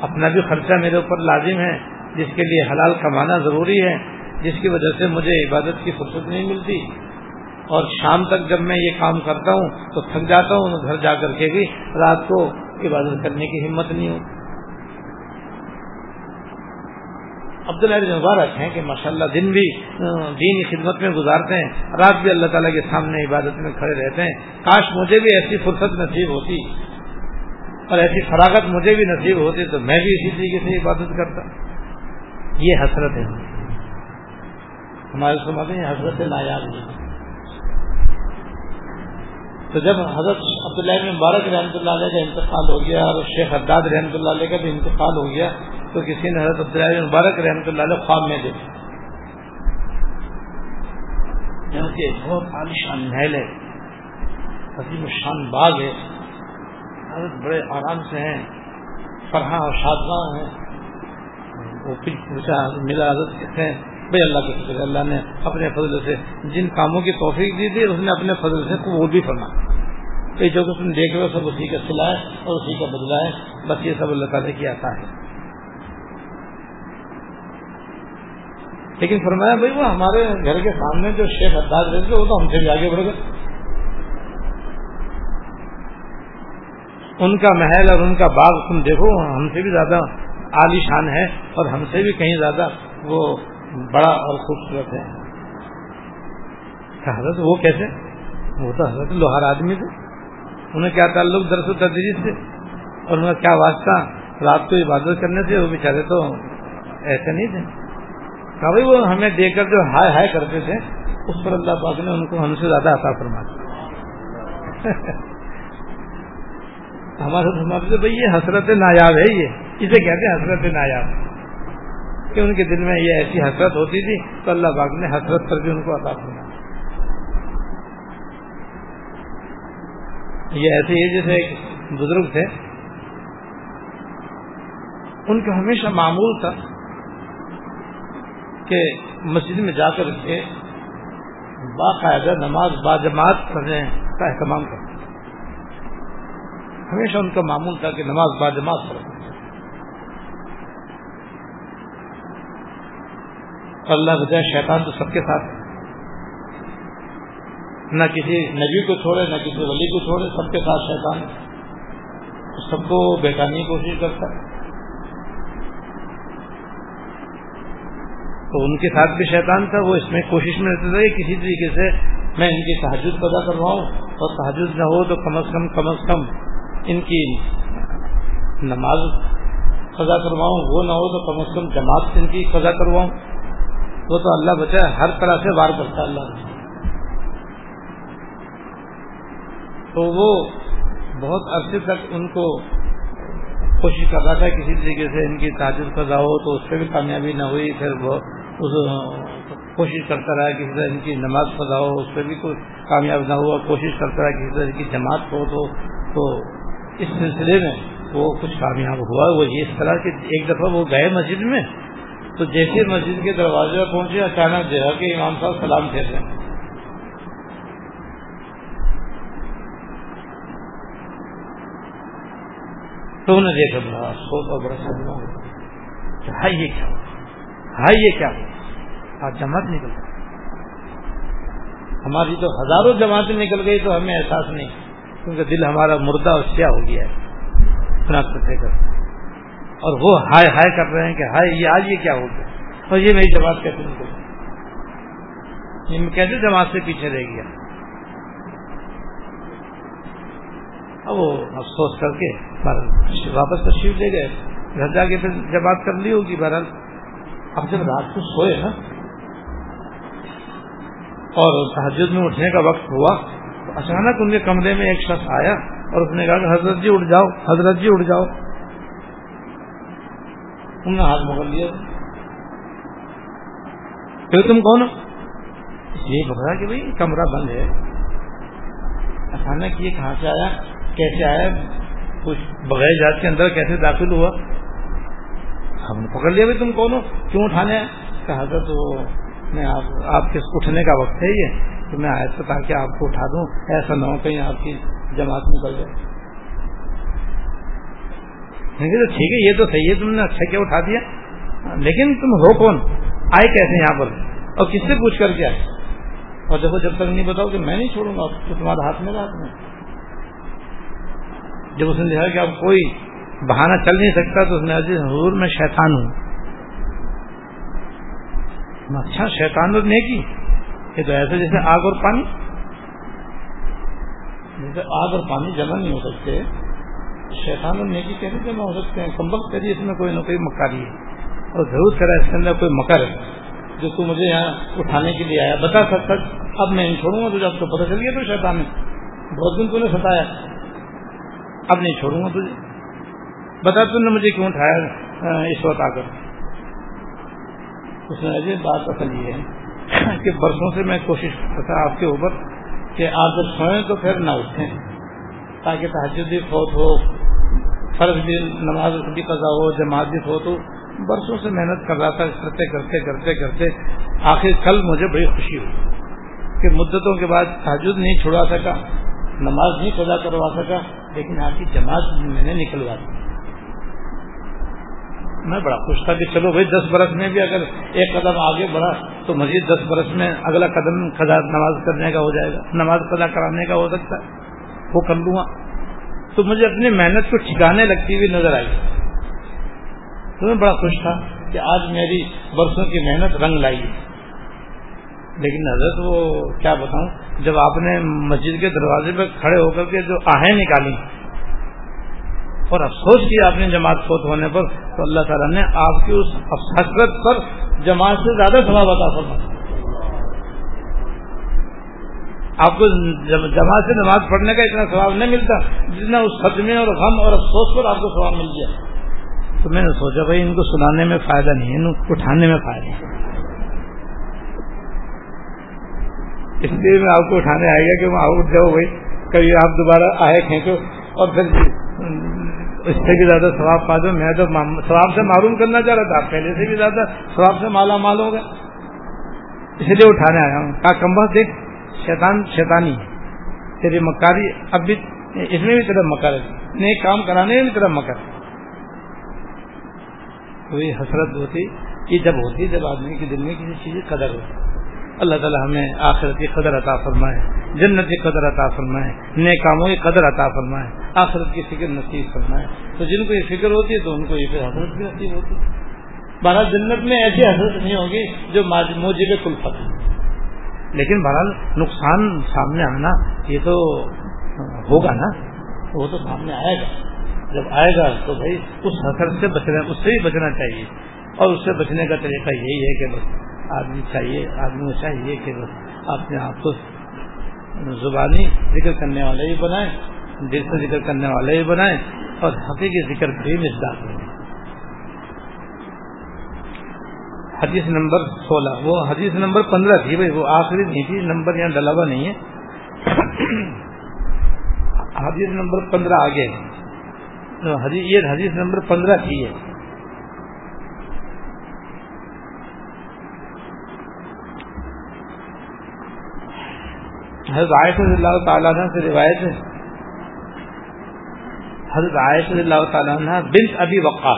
اپنا بھی خرچہ میرے اوپر لازم ہے، جس کے لیے حلال کمانا ضروری ہے، جس کی وجہ سے مجھے عبادت کی فرصت نہیں ملتی۔ اور شام تک جب میں یہ کام کرتا ہوں تو تھک جاتا ہوں، گھر جا کر کے بھی رات کو عبادت کرنے کی ہمت نہیں ہوتی۔ عبداللہ مبارک ہیں کہ ماشاءاللہ دن بھی دین خدمت میں گزارتے ہیں، رات بھی اللہ تعالیٰ کے سامنے عبادت میں کھڑے رہتے ہیں۔ کاش مجھے بھی ایسی فرصت نصیب ہوتی اور ایسی فراغت مجھے بھی نصیب ہوتی تو میں بھی اسی طریقے سے عبادت کرتا۔ یہ حسرت ہے۔ ہمارے سماج میں حسرت نایاب نہیں تو جب حضرت عبداللہ مبارک رحمۃ اللہ علیہ کا انتقال ہو گیا اور شیخ حداد رحمۃ اللہ علیہ کا بھی انتقال ہو گیا تو کسی نے حضرت عبداللہ مبارک رحمۃ اللہ علیہ خواب میں دیکھا۔ یعنی کہ بہت عالیشان محل ہے۔ عظیم شان باغ ہے۔ حضرت بڑے آرام سے ہیں۔ فرحاں اور شادگاہ ہیں۔ وہ پوچھا، ملا حضرت کہتے ہیں، بھائی اللہ کے فضل اللہ نے اپنے فضل سے جن کاموں کی توفیق دی تھی، اس نے اپنے فضل سے قبول بھی فرما تو جو کچھ تم دیکھ رہے ہو، سب اسی کا سلا ہے اور اسی کا بدلا ہے۔ بس یہ سب اللہ تعالیٰ کی آتا ہے۔ لیکن فرمایا بھائی وہ ہمارے گھر کے سامنے جو شیخ اداز رہتے وہ تو ہم سے بھی آگے بڑھ گئے۔ ان کا محل اور ان کا باغ تم دیکھو، ہم سے بھی زیادہ عالی شان ہے اور ہم سے بھی کہیں زیادہ وہ بڑا اور خوبصورت ہے۔ حضرت وہ کیسے؟ وہ تو حضرت لوہار آدمی تھے۔ انہیں کیا تعلق درس و تدریس سے؟ اور ان کا کیا واسطہ رات کو عبادت کرنے سے؟ وہ بیچارے تو ایسے نہیں تھے۔ کہا بھائی وہ ہمیں دیکھ کر جو ہائے ہائے کرتے تھے، اس پر اللہ پاک نے ان کو ہم سے زیادہ عطا فرما ہمارے سماج بھائی یہ حسرت نایاب ہے یہ۔ اسے کہتے ہیں حسرت نایاب۔ کہ ان کے دل میں یہ ایسی حسرت ہوتی تھی، تو اللہ پاک نے حسرت کر کے ان کو عطا فرما یہ ایسے ہی جیسے ایک بزرگ تھے۔ ان کا ہمیشہ معمول تھا۔ کہ مسجد میں جا کر کے باقاعدہ نماز با جماعت کرنے کا اہتمام کرتے ہمیشہ ان کا معمول تھا کہ نماز با جماعت پڑھتے اللہ بجائے شیطان تو سب کے ساتھ ہے۔ نہ کسی نبی کو چھوڑے، نہ کسی ولی کو چھوڑے، سب کے ساتھ شیطان سب کو بیٹھانے کی کوشش کرتا ہے۔ تو ان کے ساتھ بھی شیطان تھا، وہ اس میں کوشش میں رہتا تھا کہ کسی طریقے سے میں ان کی تحجد پیدا کرواؤں اور تحجد نہ ہو تو کم از کم کم از کم ان کی نماز قضا کرواؤں، وہ نہ ہو تو کم از کم جماعت ان کی قضا کرواؤں۔ وہ تو اللہ بچائے، ہر طرح سے وار کرتا اللہ۔ تو وہ بہت عرصے تک ان کو کوشش کر رہا تھا، کسی طریقے سے ان کی تاجر قضا ہو تو اس سے بھی کامیابی نہ ہوئی، پھر وہ کوشش کرتا رہا کسی طرح ان کی نماز پڑھا ہو، اس پہ بھی کوئی کامیاب نہ ہوا، کوشش کرتا رہا کسی طرح کی جماعت ہو تو تو اس سلسلے میں وہ کچھ کامیاب ہوا۔ وہ اس طرح کہ ایک دفعہ وہ گئے مسجد میں، تو جیسے مسجد کے دروازے پر پہنچے، اچانک جو ہے کہ امام صاحب سلام پھیر رہے ہیں۔ تو انہیں دیکھا، بڑا سوچ اور بڑا سب ہائی یہ کیا ہائی یہ کیا؟ آج جماعت نکل گئی ہماری تو ہزاروں جماعتیں نکل گئی تو ہمیں احساس نہیں، کیونکہ دل ہمارا مردہ اور سیاہ ہو گیا ہے۔ کر اور وہ ہائے ہائے کر رہے ہیں کہ ہائے، یہ آج یہ کیا ہو گیا؟ اور یہ میری جماعت کیسے نکل گئی؟ میں کیسے جماعت سے پیچھے رہ گیا۔ اب وہ افسوس کر کے واپس تشریف لے گئے۔ گھر جا کے پھر جماعت کر لی ہوگی بہرحال۔ اب جب رات کو سوئے نا اور تحجد میں اٹھنے کا وقت ہوا تو اچانک ان کے کمرے میں ایک شخص آیا اور اس نے کہا کہ حضرت جی اٹھ جاؤ، حضرت جی اٹھ جاؤ۔ انہوں نے ہاتھ مغل لیا۔ پھر تم کون یہ بتا کہ بھائی کمرہ بند ہے۔ اچانک یہ کہاں سے آیا؟ کیسے آیا؟ کچھ بغیر جات کے اندر کیسے داخل ہوا؟ ہم نے پکڑ لیا بھائی تم کون ہو کیوں اٹھانے؟ کہا تھا تو میں آپ کے اٹھنے کا وقت ہے یہ کہ میں آیا تھا تاکہ آپ کو اٹھا دوں، ایسا نہ ہو کہیں آپ کی جماعت نکل جائے۔ تو اچھا ٹھیک ہے، یہ تو صحیح ہے، تم نے اچھا کیا اٹھا دیا۔ لیکن تم ہو کون؟ آئے کیسے یہاں پر؟ اور کس سے پوچھ کر کے آئے؟ اور دیکھو، جب تک نہیں بتاؤ کہ میں نہیں چھوڑوں گا، تو تمہارا ہاتھ میں ہاتھ میں۔ جب اس نے دیکھا کہ اب کوئی بہانہ چل نہیں سکتا تو اس نے عزیز حضور میں شیطان ہوں۔ اچھا شیطان اور نیکی۔ یہ تو ایسے جیسے آگ اور پانی۔ جیسے آگ اور پانی جمع نہیں ہو سکتے۔ شیطان اور نیکی کیسے جمع ہو سکتے ہیں۔ کمبل کریے اس میں کوئی نہ کوئی مکاری ہے۔ اور ضرور کرا اس کے اندر کوئی مکر ہے۔ جو تو مجھے یہاں اٹھانے کے لیے آیا۔ بتا سکتا اب میں چھوڑوں گا تجھے، اب تو پتہ چل گیا تو شیطان نے بہت دن تو نے ستایا۔ اب نہیں چھوڑوں گا تجھے۔ بتا تم نے مجھے کیوں اٹھایا اس وقت آ کر؟ اس نے بات اصل یہ ہے کہ برسوں سے میں کوشش کرتا آپ کے اوپر کہ آپ جب سوئیں تو پھر نہ اٹھیں، تاکہ تحجد بھی فوت ہو، فرض بھی نماز بھی قضا ہو، جماعت بھی فوت ہو۔ برسوں سے محنت کر رہا تھا کرتے کرتے کرتے کرتے آخر کل مجھے بڑی خوشی ہوئی کہ مدتوں کے بعد تحجد نہیں چھڑا سکا، نماز نہیں پیدا کروا سکا، لیکن آپ کی جماعت میں نے نکلوا دی۔ میں بڑا خوش تھا کہ چلو بھائی دس برس میں بھی اگر ایک قدم آگے بڑھا تو مزید دس برس میں اگلا قدم نماز کرنے کا ہو جائے گا، نماز پیدا کرانے کا ہو سکتا ہے، وہ کر لوں گا۔ تو مجھے اپنی محنت کو ٹھکانے لگتی ہوئی نظر آئی۔ تو میں بڑا خوش تھا کہ آج میری برسوں کی محنت رنگ لائی۔ لیکن حضرت وہ کیا بتاؤں، جب آپ نے مسجد کے دروازے پہ کھڑے ہو کر کے جو آہیں نکالی اور افسوس کیا آپ نے جماعت فوت ہونے پر، تو اللہ تعالیٰ نے آپ کی اس حسرت پر جماعت سے زیادہ سواب عطا فرما آپ کو جماعت سے نماز پڑھنے کا اتنا ثواب نہیں ملتا جتنا اس خدمے اور غم اور افسوس پر آپ کو ثواب مل گیا۔ تو میں نے سوچا، بھائی، ان کو سنانے میں فائدہ نہیں ہے ان کو اٹھانے میں فائدہ ہے اس لیے میں آپ کو اٹھانے آئے گا کہ وہاں اٹھ جاؤ بھائی، کبھی آپ دوبارہ آئے کھینچو اور پھر جی۔ اس سے بھی زیادہ ثواب پا دو، میں تو ثواب سے معلوم کرنا چاہ رہا تھا، پہلے سے بھی زیادہ ثواب سے مالا مال ہو گئے اس لیے اٹھانے آیا ہوں۔ کہا کمبا دیکھ، شیطان شیطانی ہے تیری مکاری اب بھی اس میں بھی طرف مکر ہے۔ نہیں، کام کرانے میں طرف مکر کوئی حسرت ہوتی یہ جب ہوتی، جب آدمی کے دل میں کسی چیز کی قدر ہوتی۔ اللہ تعالیٰ ہمیں آخرت کی قدر عطا فرمائے، جنت کی قدر عطا فرمائے نئے کاموں کی قدر عطا فرمائے، آخرت کی فکر نصیب فرمائے۔ تو جن کو یہ فکر ہوتی ہے تو ان کو یہ پھر حضرت بھی نصیب ہوتی ہے۔ بہرحال جنت میں ایسی حضرت نہیں ہوگی جو موجب کل فتح لیکن بہرحال نقصان سامنے آنا یہ تو ہوگا نا، وہ تو سامنے آئے گا۔ جب آئے گا تو بھائی اس حسر سے بچنا اس سے بھی بچنا چاہیے۔ اور اس سے بچنے کا طریقہ یہی ہے کہ بس آدمی چاہیے آدمی کو چاہیے کہ اپنے آپ کو زبانی ذکر کرنے والے بھی بنائیں دل سے ذکر کرنے والے بھی بنائیں اور حقیقی ذکر بھی مزدار کریں حدیث نمبر سولہ۔ وہ حدیث نمبر پندرہ تھی بھائی، وہ آخری نہیں تھی، نمبر یہاں ڈلا ہوا نہیں ہے۔ حدیث نمبر پندرہ آگے۔ یہ حدیث نمبر پندرہ تھی ہے حضرت عائشہ رضی اللہ تعالیٰ عنہ سے روایت ہے۔ حضرت عائشہ رضی اللہ تعالیٰ عنہ بنت ابی وقا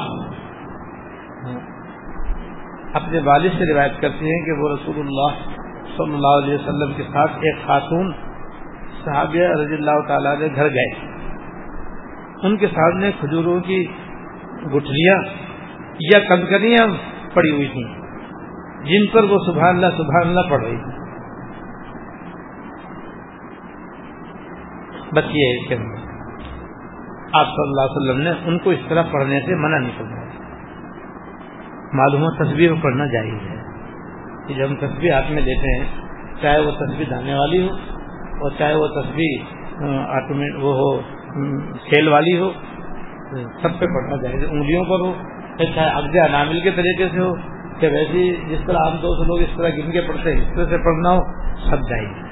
اپنے والد سے روایت کرتی ہیں کہ وہ رسول اللہ صلی اللہ علیہ وسلم کے ساتھ ایک خاتون صحابیہ رضی اللہ تعالیٰ کے گھر گئے۔ ان کے سامنے کھجوروں کی گٹھلیاں یا کنکریاں پڑی ہوئی تھیں، جن پر وہ سبحان اللہ سبحان اللہ پڑھ رہی تھی بس یہ کہ آپ صلی اللہ علیہ وسلم نے ان کو اس طرح پڑھنے سے منع نہیں کرنا معلوم تصویر پڑھنا جائز ہے۔ کہ جب ہم تصویر ہاتھ میں دیتے ہیں، چاہے وہ تصویر دانے والی ہو اور چاہے وہ تصویر وہ ہو کھیل والی ہو، سب پہ پڑھنا چاہیے انگلیوں پر ہو چاہے اگزے انامل کے طریقے سے ہو کہ ویسے جس طرح عام طور سے لوگ اس طرح گن کے پڑھتے ہیں، اس طرح سے پڑھنا ہو، سب جائیے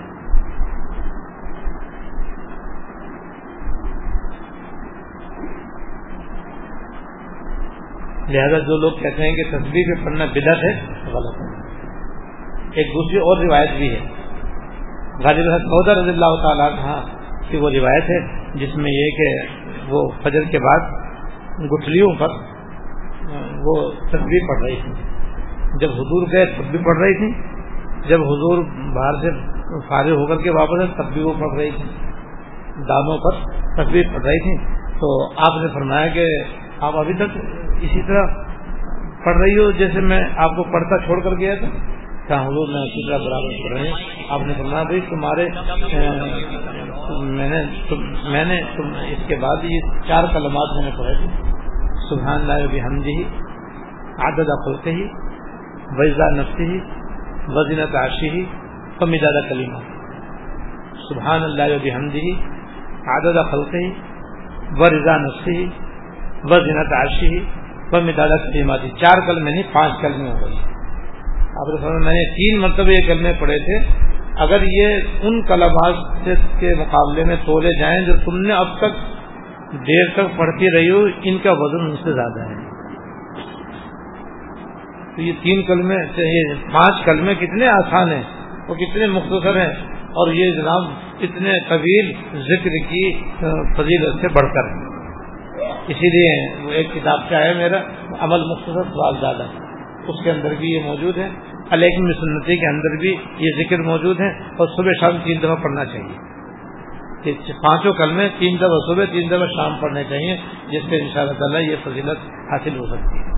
لہذا جو لوگ کہتے ہیں کہ تصویر پہ پڑھنا بدت ہے، غلط ہے۔ ایک دوسری اور روایت بھی ہے۔ غالب سعودہ رضی اللہ تعالیٰ ہاں، کی وہ روایت ہے جس میں یہ کہ وہ فجر کے بعد گٹھلیوں پر، وہ تصویر پڑھ رہی تھی۔ جب حضور گئے تب بھی پڑھ رہی تھی۔ جب حضور باہر سے فارغ ہو کر کے واپس ہے تب بھی وہ پڑھ رہی تھی۔ دانوں پر تصویر پڑھ رہی تھی۔ تو آپ نے فرمایا کہ آپ ابھی تک اسی طرح پڑھ رہی ہو، جیسے میں آپ کو پڑھتا چھوڑ کر گیا تھا۔ کیا حضور میں اسی طرح برابر پڑھ رہے ہیں۔ آپ نے فرمایا بھائی، تمہارے میں نے میں نے اس کے بعد یہ چار کلمات میں نے پڑھے تھے۔ سبحان اللہ بھی ہم جی عادت کھلتے ہی وزا نفسی ہی وزنت عاشی ہی کمیداد کلیمہ سبحان اللہ بھی ہم جی عادت خلتے ہی و رضا نفسی و زنت عرشی و مداد کلیماتی چار کلمے نہیں، پانچ کلمے ہو گئی۔ آپ میں نے تین مرتبہ یہ کلمے پڑھے تھے۔ اگر یہ ان کلمات کے مقابلے میں تولے جائیں جو تم نے اب تک دیر تک پڑھتی رہی ہو، ان کا وزن ان سے زیادہ ہے۔ تو یہ تین کلمے یہ پانچ کلمے کتنے آسان ہیں، وہ کتنے مختصر ہیں، اور یہ جناب اتنے طویل ذکر کی فضیلت سے بڑھ کر اسی لیے وہ ایک کتاب کیا ہے میرا، عمل مختصر، سوال زیادہ۔ اس کے اندر بھی یہ موجود ہے۔ علیکم سنتی کے اندر بھی یہ ذکر موجود ہے اور صبح شام تین دفعہ پڑھنا چاہیے۔ پانچوں کل میں تین دفعہ صبح، تین دفعہ شام پڑھنے چاہیے، جس سے ان شاء اللہ تعالیٰ یہ فضیلت حاصل ہو سکتی ہے۔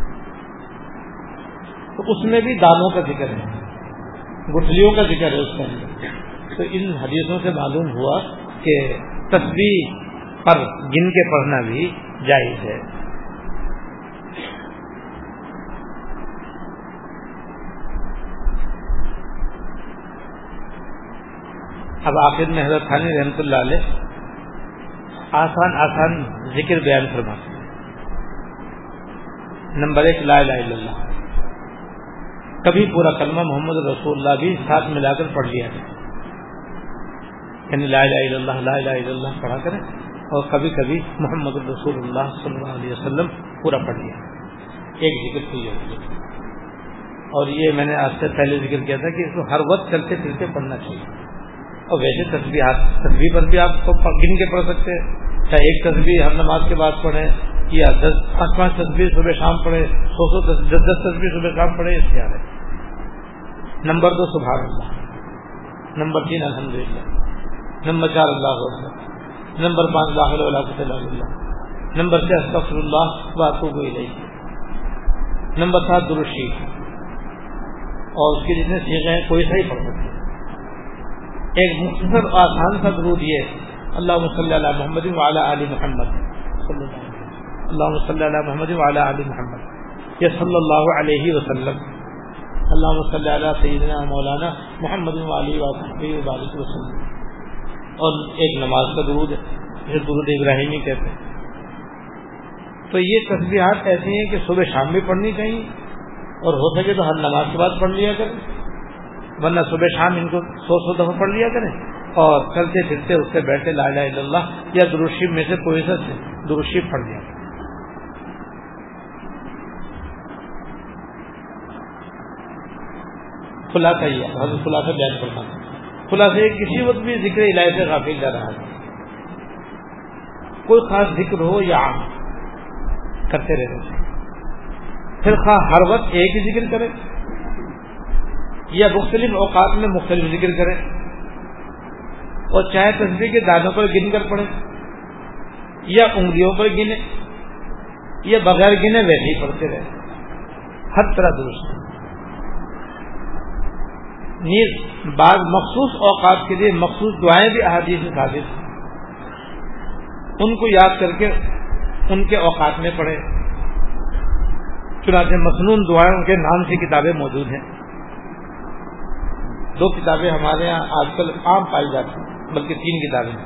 تو اس میں بھی دانوں کا ذکر ہے، گٹھلیوں کا ذکر ہے اس کے اندر۔ تو ان حدیثوں سے معلوم ہوا کہ تصویر پر گن کے پڑھنا بھی جائز ہے۔ اب آخر میں حضرت خانی رحمت اللہ علیہ آسان آسان ذکر بیان فرماتے ہیں۔ نمبر ایک، لا الہ الا اللہ۔ کبھی پورا کلمہ محمد رسول اللہ بھی ساتھ ملا کر پڑھ لیا جائے یعنی لا الہ الا اللہ، لا الہ الا اللہ پڑھا کریں۔ اور کبھی کبھی محمد الرسول اللہ صلی اللہ علیہ وسلم پورا پڑھ لیا۔ ایک ذکر کی ہوگی اور یہ میں نے آج سے پہلے ذکر کیا تھا کہ اس کو ہر وقت چلتے پھرتے پڑھنا چاہیے۔ اور ویسے تصویر تصویر پر بھی آپ کو گن کے پڑھ سکتے چاہے ایک تصویر ہر نماز کے بعد پڑھیں یا دس پانچ پانچ تصویر صبح شام پڑھے سو سو دس دس تصویر صبح شام پڑھے اختیار ہے نمبر دو، سبحان اللہ۔ نمبر تین الحمد للہ نمبر چار، اللہ نمبر پانچ داخل اللہ نمبر چھ استفر اللہ باتوں کو نمبر سات درشی اور اس کے جتنے سیکھے ہیں، کوئی صحیح پڑھ سکتے ایک مختصر آسان سا درود یہ اللہ صلی اللہ محمد وعلی علی محمد. اللہ صلی اللہ محمد وعلی علی محمد. یہ صلی اللہ علیہ وسلم. اللہ صلی اللہ سیدنا مولانا محمد وعلی علی وسلم. اور ایک نماز کا درود ہے، جسے درود ابراہیمی کہتے ہیں۔ تو یہ تصویرات ایسی ہیں کہ صبح شام بھی پڑھنی چاہیے اور ہو سکے تو ہر نماز کے بعد پڑھ لیا کریں۔ ورنہ صبح شام ان کو سو سو دفعہ پڑھ لیا کریں اور چلتے پھرتے اس سے بیٹھے لا الہ الا اللہ یا دروشیب میں سے کوئی سا دروشیب پڑھ لیا کریں۔ خلاصہ یہ حضرت خلاصہ بیان کرتا ہوں خلاصے کسی وقت بھی ذکر الہی سے غافل جا رہا۔ ہے کوئی خاص ذکر ہو یا عام، کرتے رہتے پھر خواہ ہر وقت ایک ہی ذکر کرے، یا مختلف اوقات میں مختلف ذکر کرے، اور چاہے تصویر کے دانوں پر گن کر پڑے یا انگلیوں پر گنے، یا بغیر گنے ویسے ہی پڑھتے رہے۔ ہر طرح درست۔ نیز بعض مخصوص اوقات کے لیے مخصوص دعائیں بھی احادیث سے ثابت ان کو یاد کر کے ان کے اوقات میں پڑھے چنانچہ مصنون دعائیں کے نام سے کتابیں موجود ہیں۔ دو کتابیں ہمارے یہاں آج کل عام پائی جاتی ہیں، بلکہ تین کتابیں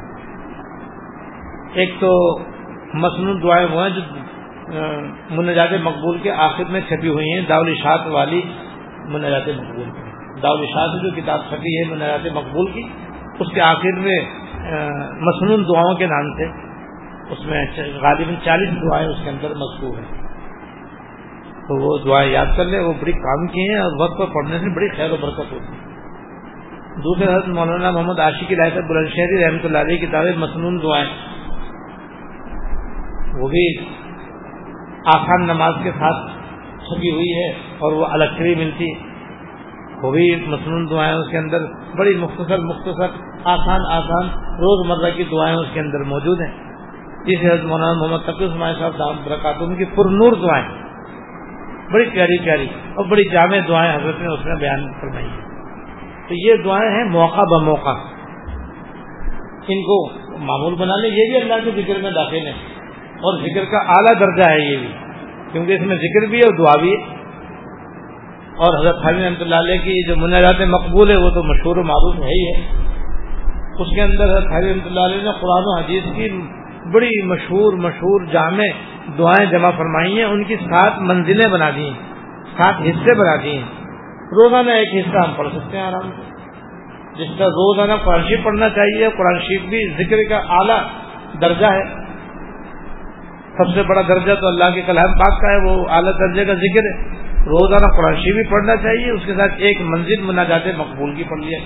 ایک تو مصنون دعائیں وہ ہیں جو منجات مقبول کے آخر میں چھپی ہوئی ہیں داول اشاعت والی منجات مقبول۔ داود شاہ سے جو کتاب چھپی ہے منیات مقبول کی، اس کے آخر میں مصنون دعاؤں کے نام سے، اس میں غالباً چالیس دعائیں اس کے اندر مضبوط ہیں۔ تو وہ دعائیں یاد کر لیں، وہ بڑی کام کی ہیں اور وقت پر پڑھنے سے بڑی خیر و برکت ہوتی ہے۔ دوسرے حضرت مولانا محمد عاشق کی لائق بلند شہری رحمۃ اللہ علیہ کتابیں مصنون دعائیں۔ وہ بھی آسان نماز کے ساتھ چھپی ہوئی ہے اور وہ الگ سے بھی ملتی۔ وہ بھی مصنون دعائیں اس کے اندر بڑی مختصر مختصر، آسان آسان روز مرہ کی دعائیں اس کے اندر موجود ہیں۔ جسے حضرت مولانا محمد تقی صاحب دام برکاتم کی پرنور دعائیں بڑی پیاری پیاری اور بڑی جامع دعائیں حضرت نے اس میں بیان فرمائی ہیں۔ تو یہ دعائیں ہیں موقع بموقع ان کو معمول بنا لیں، یہ بھی اللہ کے ذکر میں داخل ہیں۔ اور ذکر کا اعلیٰ درجہ ہے یہ بھی۔ کیونکہ اس میں ذکر بھی ہے اور دعا بھی ہے۔ اور حضرت خالی رحمۃ اللہ علیہ کی جو مناجات مقبول ہے وہ تو مشہور و معروف ہے ہی ہے اس کے اندر حضرت خالی رحمۃ اللہ علیہ نے قرآن و حدیث کی بڑی مشہور مشہور جامع دعائیں جمع فرمائی ہیں۔ ان کی سات منزلیں بنا دی ہیں، سات حصے بنا دیے ہیں۔ روزانہ ایک حصہ ہم پڑھ سکتے ہیں آرام سے۔ جس کا روزانہ قرآن شریف پڑھنا چاہیے، قرآن شریف بھی ذکر کا اعلیٰ درجہ ہے۔ سب سے بڑا درجہ تو اللہ کے کلام پاک کا ہے، وہ اعلیٰ درجے کا ذکر ہے۔ روزانہ قرآن شریف بھی پڑھنا چاہیے، اس کے ساتھ ایک منزل منا جاتے مقبول کی پڑھ لیا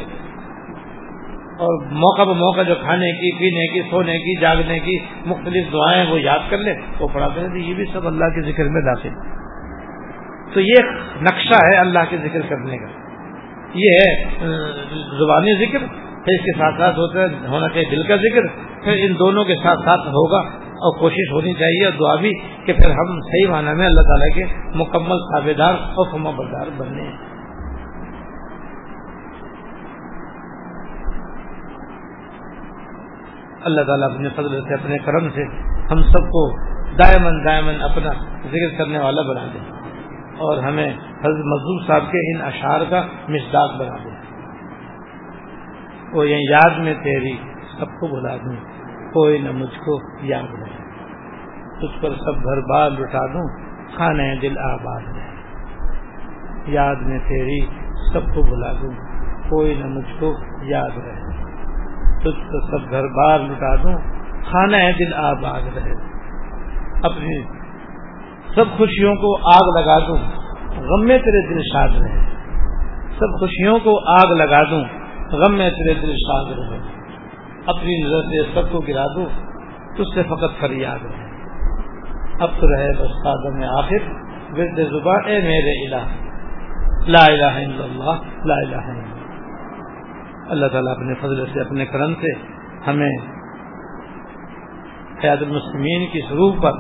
اور موقع بہ موقع جو کھانے کی، پینے کی، سونے کی، جاگنے کی مختلف دعائیں وہ یاد کر لے، وہ پڑھاتے ہیں یہ بھی سب اللہ کے ذکر میں داخل۔ تو یہ نقشہ ہے اللہ کے ذکر کرنے کا۔ یہ ہے زبانی ذکر، پھر اس کے ساتھ ساتھ ہوتا ہے، ہونا چاہیے دل کا ذکر، پھر ان دونوں کے ساتھ ساتھ ہوگا۔ اور کوشش ہونی چاہیے اور دعا بھی کہ پھر ہم صحیح معنی میں اللہ تعالیٰ کے مکمل تابے دار اور فما بردار بننے ہیں۔ اللہ تعالیٰ اپنے فضل سے، اپنے کرم سے ہم سب کو دائمن دائمن اپنا ذکر کرنے والا بنا دیں اور ہمیں حضرت مزدور صاحب کے ان اشعار کا مزداق بنا دیں وہ یہ یاد میں تیری سب کو بلا دوں۔ کوئی نہ مجھ کو یاد رہے۔ تجھ پر سب گھر بار لٹا دوں کھانے دل آباد رہے۔ یاد میں تیری سب کو بلا دوں، کوئی نہ مجھ کو یاد رہے۔ تجھ پر سب گھر بار لٹا دوں کھانا ہے دل آباد رہے۔ اپنی سب خوشیوں کو آگ لگا دوں، غم میں تیرے دل شاد رہے۔ سب خوشیوں کو آگ لگا دوں، غم میں تیرے دل شاد رہے۔ اپنی نظر سے سب کو گرا دوں تج سے فقط فریاد رہے اب تو رہے بس قادم آخر، ورد زبان، اے میرے الہ۔ لا الہ الا اللہ، لا الہ الا اللہ۔ اللہ تعالیٰ اپنے فضل سے، اپنے کرم سے ہمیں حیات المسلمین کی سروپ پر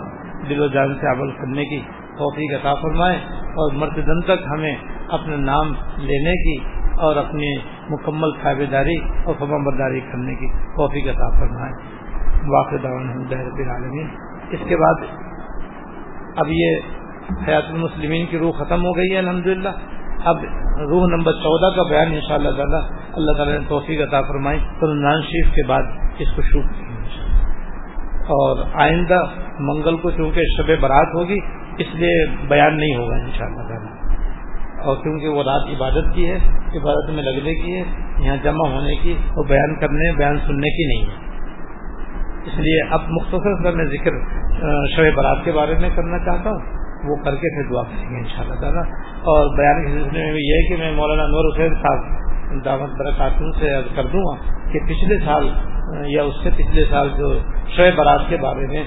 دل و جان سے عمل کرنے کی توفیق عطا فرمائے اور مرتدن تک ہمیں اپنا نام لینے کی اور اپنی مکمل تابے داری اور فبم برداری کرنے کی توفیق عطا فرمائے۔ واقع العالمین۔ اس کے بعد اب یہ حیات المسلمین کی روح ختم ہو گئی ہے، الحمدللہ۔ اب روح نمبر چودہ کا بیان ان شاء اللہ تعالیٰ اللہ تعالیٰ نے توفیق عطا فرمائی۔ تو شریف کے بعد اس کو شروع کیا اور آئندہ منگل کو چونکہ شب برات ہوگی، اس لیے بیان نہیں ہوگا ان شاء اللہ تعالیٰ۔ اور کیونکہ وہ رات عبادت کی ہے، عبادت میں لگنے کی ہے، یہاں جمع ہونے کی اور بیان کرنے، بیان سننے کی نہیں ہے۔ اس لیے اب مختصر سر میں ذکر شب برات کے بارے میں کرنا چاہتا ہوں۔ وہ کر کے پھر دعا کریں گے ان شاء اللہ تعالیٰ۔ اور بیان کے سلسلے میں بھی یہ ہے کہ میں مولانا انور حسین صاحب، دعوت برکاتوں سے کر دوں گا کہ پچھلے سال یا اس سے پچھلے سال جو شعیب برات کے بارے میں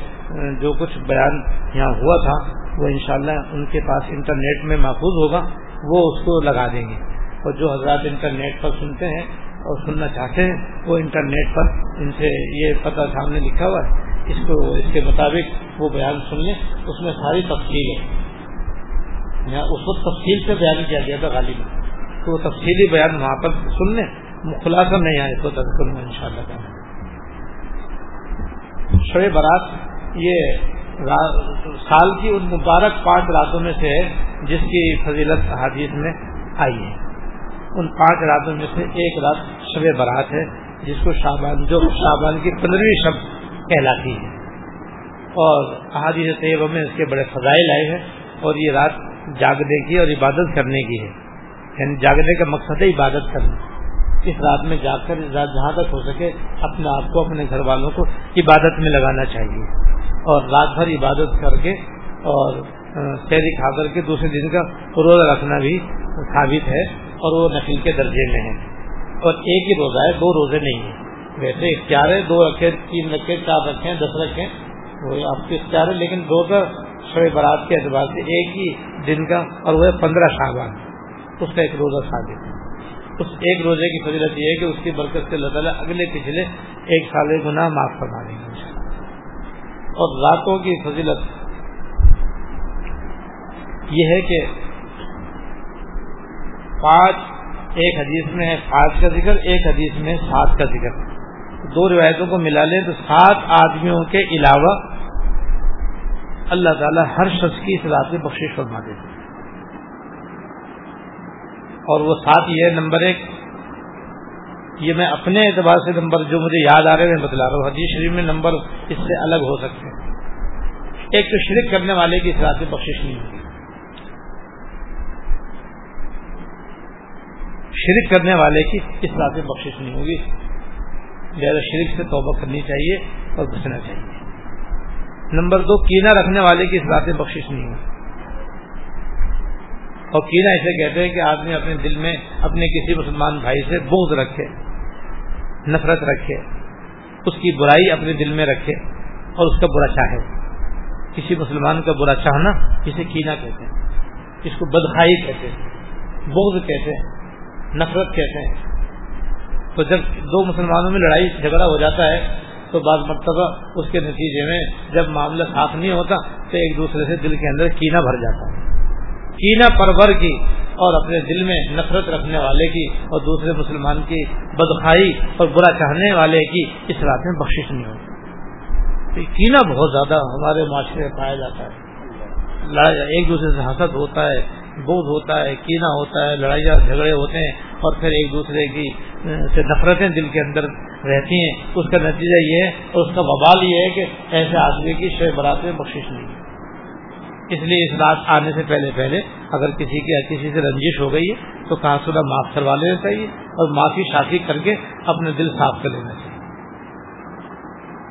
جو کچھ بیان یہاں ہوا تھا، وہ انشاءاللہ ان کے پاس انٹرنیٹ میں محفوظ ہوگا۔ وہ اس کو لگا دیں گے۔ اور جو حضرات انٹرنیٹ پر سنتے ہیں اور سننا چاہتے ہیں، وہ انٹرنیٹ پر ان سے یہ پتہ سامنے لکھا ہوا ہے۔ اس کو، اس کے مطابق وہ بیان سن لیں۔ اس میں ساری تفصیل ہے۔ اس وقت تفصیل سے بیان کیا گیا تھا غالب تو وہ تفصیلی بیان وہاں پر سن لیں۔ خلاصہ میں یہاں اس کو کروں گا ان شاء اللہ شب برات یہ سال کی ان مبارک پانچ راتوں میں سے ہے جس کی فضیلت حادیث میں آئی ہے۔ ان پانچ راتوں میں سے ایک رات شب برات ہے، جس کو شابان جو شابان کی پندرہویں شب کہلاتی ہے۔ اور احادیث طیبہ میں اس کے بڑے فضائل آئے ہیں اور یہ رات جاگنے کی اور عبادت کرنے کی ہے۔ یعنی جاگنے کا مقصد ہے عبادت کرنا۔ اس رات میں جا کر اس رات جہاں تک ہو سکے اپنے آپ کو، اپنے گھر والوں کو عبادت میں لگانا چاہیے۔ اور رات بھر عبادت کر کے اور شہری کھا کر کے دوسرے دن کا روزہ رکھنا بھی ثابت ہے اور وہ نقل کے درجے میں ہے۔ اور ایک ہی روزہ ہے، دو روزے نہیں ہیں۔ ویسے اختیار ہے، دو رکھے تین رکھے چار رکھے دس رکھے وہ آپ کے اختیار ہے، لیکن روزہ شب برات کے اعتبار سے ایک ہی دن کا اور وہ پندرہ شعبان۔ اس کا ایک روزہ ثابت ہے۔ اس ایک روزے کی فضیلت یہ ہے کہ اس کی برکت سے اللہ تعالیٰ اگلے پچھلے ایک سال گناہ معاف کروا دیں گے اور راتوں کی فضیلت یہ ہے کہ پانچ ایک حدیث میں ہے، پانچ کا ذکر، ایک حدیث میں سات کا ذکر۔ دو روایتوں کو ملا لیں تو سات آدمیوں کے علاوہ اللہ تعالیٰ ہر شخص کی اس رات میں بخش فرما دیتے اور وہ ساتھ یہ نمبر ایک۔ یہ میں اپنے اعتبار سے نمبر جو مجھے یاد آ رہے ہیں بتلا رہا ہوں۔ حدیث شریف میں نمبر اس سے الگ ہو سکتے ہیں۔ ایک تو شرک کرنے والے کی اس رات میں بخش نہیں ہوگی شرک کرنے والے کی اس رات میں بخش نہیں ہوگی۔ لہٰذا شرک سے توبہ کرنی چاہیے اور بچنا چاہیے۔ نمبر دو کینا رکھنے والے کی اس رات میں بخش نہیں ہوگی اور کینا اسے کہتے ہیں کہ آدمی اپنے دل میں اپنے کسی مسلمان بھائی سے بغض رکھے، نفرت رکھے، اس کی برائی اپنے دل میں رکھے اور اس کا برا چاہے۔ کسی مسلمان کا برا چاہنا اسے کینا کہتے ہیں، اس کو بدخائی کہتے ہیں، بغض کہتے ہیں، نفرت کہتے ہیں۔ تو جب دو مسلمانوں میں لڑائی، جھگڑا ہو جاتا ہے، تو بعض مرتبہ اس کے نتیجے میں جب معاملہ صاف نہیں ہوتا، تو ایک دوسرے سے دل کے اندر کینا بھر جاتا ہے۔ کینا پرور کی اور اپنے دل میں نفرت رکھنے والے کی اور دوسرے مسلمان کی بدخائی اور برا چاہنے والے کی اس رات میں بخشش نہیں ہوتی۔ کینا بہت زیادہ ہمارے معاشرے میں پایا جاتا ہے۔ ایک دوسرے سے حسد ہوتا ہے بودھ ہوتا ہے کینا ہوتا ہے، لڑائیاں جھگڑے ہوتے ہیں اور پھر ایک دوسرے کی سے نفرتیں دل کے اندر رہتی ہیں۔ اس کا نتیجہ یہ ہے اور اس کا وبال یہ ہے کہ ایسے آدمی کی شہ برات میں بخش نہیں۔ ہے اس لیے اس رات آنے سے پہلے پہلے اگر کسی کی کسی سے رنجش ہو گئی ہے تو کہاں سنا معاف کروا لینا چاہیے اور معافی شافی کر کے اپنے دل صاف کر لینا چاہیے۔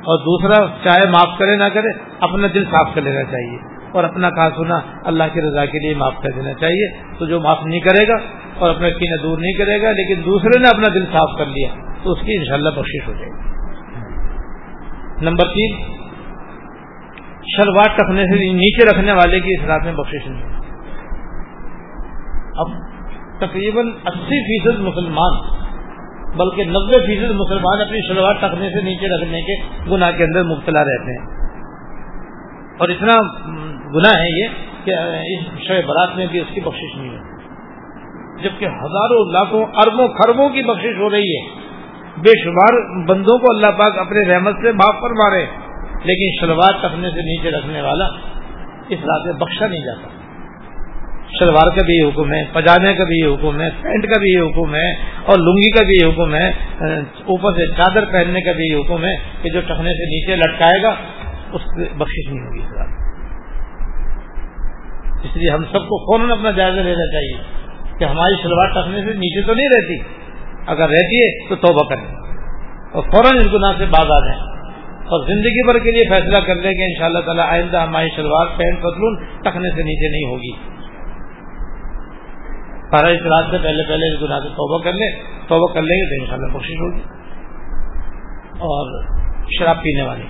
اور دوسرا، چاہے معاف کرے نہ کرے، اپنا دل صاف کر لینا چاہیے اور اپنا کہا سنا اللہ کی رضا کے لیے معاف کر دینا چاہیے۔ تو جو معاف نہیں کرے گا اور اپنے کینہ دور نہیں کرے گا، لیکن دوسرے نے اپنا دل صاف کر لیا، تو اس کی انشاءاللہ بخش ہو جائے گی۔ نمبر تین شلوار رکھنے سے نیچے رکھنے والے کی اس رات میں بخش نہیں۔ اب تقریباً اسی فیصد مسلمان، بلکہ نبے فیصد مسلمان اپنی شلوار ٹکنے سے نیچے رکھنے کے گناہ کے اندر مبتلا رہتے ہیں۔ اور اتنا گناہ ہے یہ کہ اس شب برات میں بھی اس کی بخش نہیں ہوتی۔ جبکہ ہزاروں، لاکھوں، اربوں خربوں کی بخش ہو رہی ہے۔ بے شمار بندوں کو اللہ پاک اپنے رحمت سے معاف پر مارے لیکن شلوار ٹکنے سے نیچے رکھنے والا اس رات میں بخشا نہیں جاتا۔ شلوار کا بھی حکم ہے پجانے کا بھی یہ حکم ہے، پینٹ کا بھی یہ حکم ہے، اور لنگی کا بھی یہ حکم ہے۔ اوپر سے چادر پہننے کا بھی حکم ہے کہ جو ٹکنے سے نیچے لٹکائے گا، اس سے بخش نہیں ہوگی اس رات۔ اس لیے ہم سب کو فوراً اپنا جائزہ لینا چاہیے کہ ہماری شلوار ٹکنے سے نیچے تو نہیں رہتی، اگر رہتی ہے تو توبہ کریں۔ اور فوراً اس گناہ سے باز آ جائیں۔ اور زندگی بھر کے لیے فیصلہ کر لیں کہ ان شاء اللہ تعالیٰ آئندہ ہماری شلوار، پینٹ، پتلون ٹکنے سے نیچے نہیں ہوگی۔ سارا اس رات سے پہلے پہلے اس گناہ سے توبہ کر لیں، توبہ کر لیں گے تو ان شاء اللہ کوشش ہوگی۔ اور شراب پینے والے۔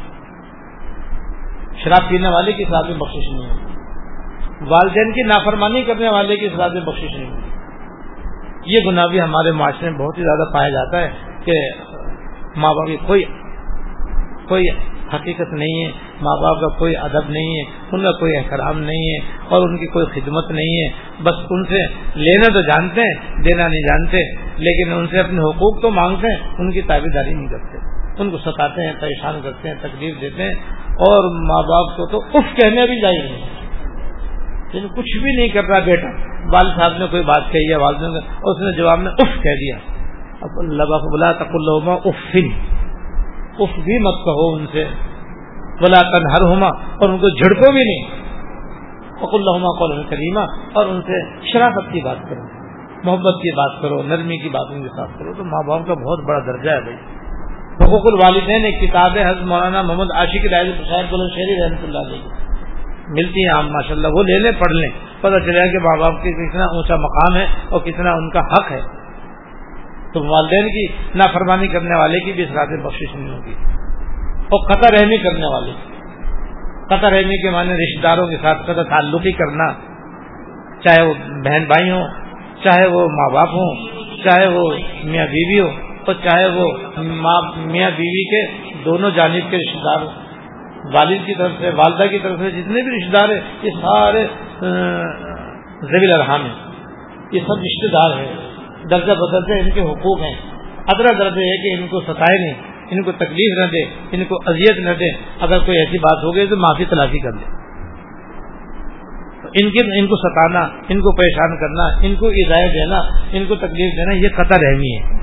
شراب پینے والے کی ساتھ میں بخش نہیں ہوگی۔ والدین کی نافرمانی کرنے والے کی ساتھ میں بخش نہیں ہوگی۔ یہ گناہ بھی ہمارے معاشرے میں بہت ہی زیادہ پایا جاتا ہے کہ ماں باپ کی کوئی کوئی حقیقت نہیں ہے، ماں باپ کا کوئی ادب نہیں ہے، ان کا کوئی احترام نہیں ہے اور ان کی کوئی خدمت نہیں ہے۔ بس ان سے لینا تو جانتے ہیں، دینا نہیں جانتے، لیکن ان سے اپنے حقوق تو مانگتے ہیں، ان کی تابے داری نہیں کرتے۔ ان کو ستاتے ہیں، پریشان کرتے ہیں، تکلیف دیتے ہیں اور ماں باپ کو تو اف کہنے بھی چاہیے لیکن کچھ بھی نہیں کر رہا بیٹا۔ والد صاحب نے کوئی بات کہی ہے والد نے اس نے جواب میں اف کہہ دیا۔ اب اللہ بلا تک اللہ افن اف بھی مت کہو ان سے۔ بلا کن ہر ہوما اور ان کو جھڑکو بھی نہیں۔ فق اللہ قول کریمہ اور ان سے شرافت کی بات کرو، محبت کی بات کرو، نرمی کی باتوں کے ساتھ کرو۔ تو ماں باپ کا بہت بڑا درجہ ہے بھائی۔ حقوق الوالدین ایک کتاب ہے، حضرت مولانا محمد عاشق رائے شاید بلند شہری رحمۃ اللہ علیہ۔ ملتی ہیں عام ماشاء اللہ وہ لے لیں، پڑھ لیں۔ پتہ چلے کہ ماں باپ کے کتنا اونچا مقام ہے اور کتنا ان کا حق ہے۔ تو والدین کی نافرمانی کرنے والے کی بھی اس رات میں بخش نہیں ہوگی اور قطر رحمی کرنے والے قطر رحمی کے معنی رشتے داروں کے ساتھ قطر تعلقی کرنا، چاہے وہ بہن بھائی ہوں، چاہے وہ ماں باپ ہوں، چاہے وہ میاں بیوی ہو اور چاہے وہ میاں بیوی کے دونوں جانب کے رشتے دار۔ ہوں والد کی طرف سے، والدہ کی طرف سے جتنے بھی رشتے دار ہیں، یہ سارے زبیل الرحام ہیں۔ یہ سب رشتے دار ہیں۔ درجہ بدلتے ان کے حقوق ہیں۔ ادرا درجے ہے کہ ان کو ستائے نہیں، ان کو تکلیف نہ دے، ان کو اذیت نہ دے۔ اگر کوئی ایسی بات ہو گئی تو معافی تلافی کر دے۔ ان کے، ان کو ستانا، ان کو پریشان کرنا، ان کو ہدایت دینا، ان کو تکلیف دینا، یہ قطر رحمی ہے۔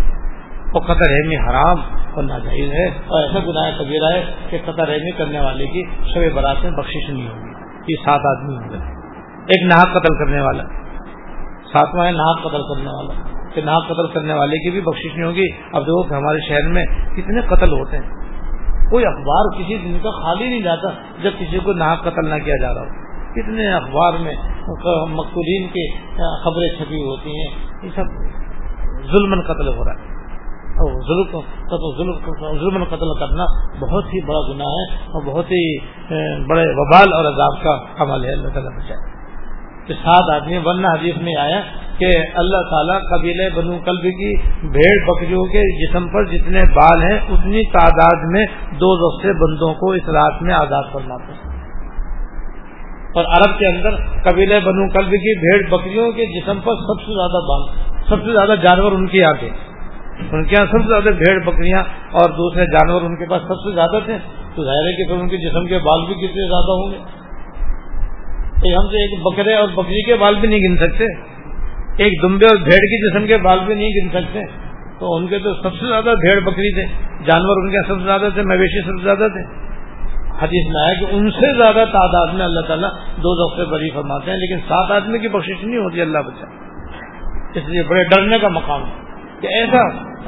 اور قطر رحمی حرام اور ناجائز ہے۔ اور ایسا گناہ کبیرہ ہے کہ قطر رحمی کرنے والے کی شب برات میں بخشش نہیں ہوگی۔ یہ سات آدمی ہوں گے۔ ایک ناحک قتل کرنے والا، ساتواں ہے ناحک قتل کرنے والا۔ کہ ناحک قتل کرنے والے کی بھی بخشش نہیں ہوگی۔ اب دیکھو کہ ہمارے شہر میں کتنے قتل ہوتے ہیں۔ کوئی اخبار کسی دن کا خالی نہیں جاتا جب کسی کو ناحک قتل نہ کیا جا رہا ہو۔ کتنے اخبار میں مقتولین کی خبریں چھپی ہوتی ہیں۔ یہ سب ظلم قتل ہو رہا ہے۔ ظلم قتل کرنا بہت ہی بڑا گناہ ہے اور بہت ہی بڑے وبال اور عذاب کا عمل ہے۔ اللہ تعالیٰ بچائے۔ کہ سات آدمی، ورنہ حدیث میں آیا کہ اللہ تعالیٰ قبیلے بنو قلب کی بھیڑ بکریوں کے جسم پر جتنے بال ہیں، اتنی تعداد میں دو دوسرے بندوں کو اس رات میں آزاد فرماتے ہیں۔ اور عرب کے اندر قبیلے بنو قلب کی بھیڑ بکریوں کے جسم پر سب سے زیادہ بال، سب سے زیادہ جانور ان کے یہاں تھے ان کے یہاں سب سے زیادہ بھیڑ بکریاں اور دوسرے جانور ان کے پاس سب سے زیادہ تھے۔ تو ظاہر ہے کہ پھر ان کے جسم کے بال بھی کتنے زیادہ ہوں گے۔ ہم سے ایک بکرے اور بکری کے بال بھی نہیں گن سکتے۔ ایک دمبے اور بھیڑ کے جسم کے بال بھی نہیں گن سکتے۔ تو ان کے تو سب سے زیادہ بھیڑ بکری تھے۔ جانور ان کے سب سے زیادہ تھے، مویشی سب سے زیادہ تھے۔ حدیث میں آیا کہ ان سے زیادہ تعداد میں اللہ تعالیٰ دو دفعے بری فرماتے ہیں، لیکن سات آدمی کی بخش نہیں ہوتی، اللہ بچا اس لیے بڑے ڈرنے کا مقام ہے کہ ایسا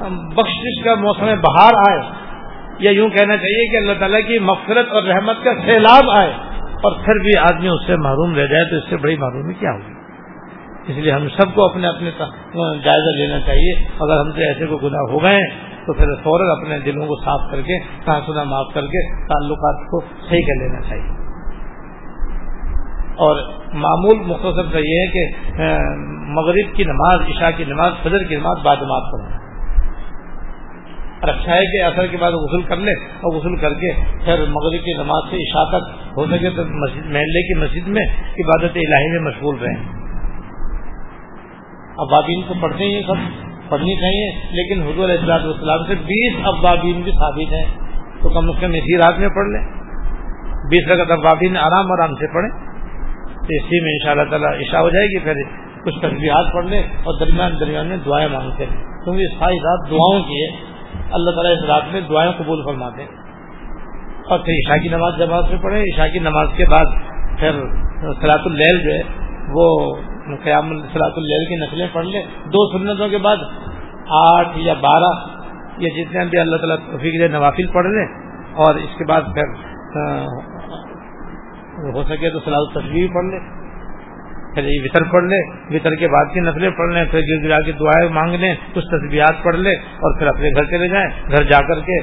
بخش کا موسم بہار آئے۔ یا یوں کہنا چاہیے کہ اللہ تعالیٰ کی مغفرت اور رحمت کا سیلاب آئے۔ اور پھر بھی آدمی اس سے محروم رہ جائے تو اس سے بڑی معرومی کیا ہوگی؟ اس لیے ہم سب کو اپنے اپنے جائزہ لینا چاہیے۔ اگر ہم سے ایسے کو گناہ ہو گئے تو پھر فوراً اپنے دلوں کو صاف کر کے سنا معاف کر کے تعلقات کو صحیح کر لینا چاہیے۔ اور معمول مختصر کا یہ ہے کہ مغرب کی نماز، عشاء کی نماز، فجر کی نماز بادمات پڑھنا۔ اور اچھا ہے کہ اثر کے بعد غسل کر لے اور غسل کر کے پھر مغرب کی نماز سے عشاء تک ہو سکے تو محلے کی مسجد میں عبادت الہی میں مشغول رہیں۔ اب آدمی کو پڑھتے ہیں سب، پڑھنی چاہیے، لیکن حضور اجلاس والسلام سے بیس ابابین بھی ثابت ہیں۔ تو کم از کم اسی رات میں پڑھ لیں۔ بیس رقط ابابین آرام آرام سے پڑھیں۔ تو اسی میں ان شاء اللہ تعالیٰ عشاء ہو جائے گی، پھر کچھ تصویرات پڑھ لیں اور درمیان درمیان میں دعائیں مانگتے ہیں۔ کیونکہ ساری رات دعاؤں کی ہے۔ اللہ تعالیٰ اس رات میں دعائیں قبول فرماتے ہیں۔ اور پھر عشاء کی نماز جماعت میں پڑھیں، عشاء کی نماز کے بعد پھر سلاط اللیل جو ہے، وہ قیام صلاح اللیل کی نسلیں پڑھ لیں۔ دو سنتوں کے بعد آٹھ یا بارہ یا جتنے بھی اللہ تعالیٰ توفیق دے نوافل پڑھ لیں۔ اور اس کے بعد پھر ہو سکے تو صلاح التصویر پڑھ لیں۔ پھر یہ وطر پڑھ لے، وطر کے بعد کی نسلیں پڑھ لیں، پھر گر گرا کی دعائیں مانگ لیں، کچھ تصویرات پڑھ لیں اور پھر اپنے گھر چلے جائیں۔ گھر جا کر کے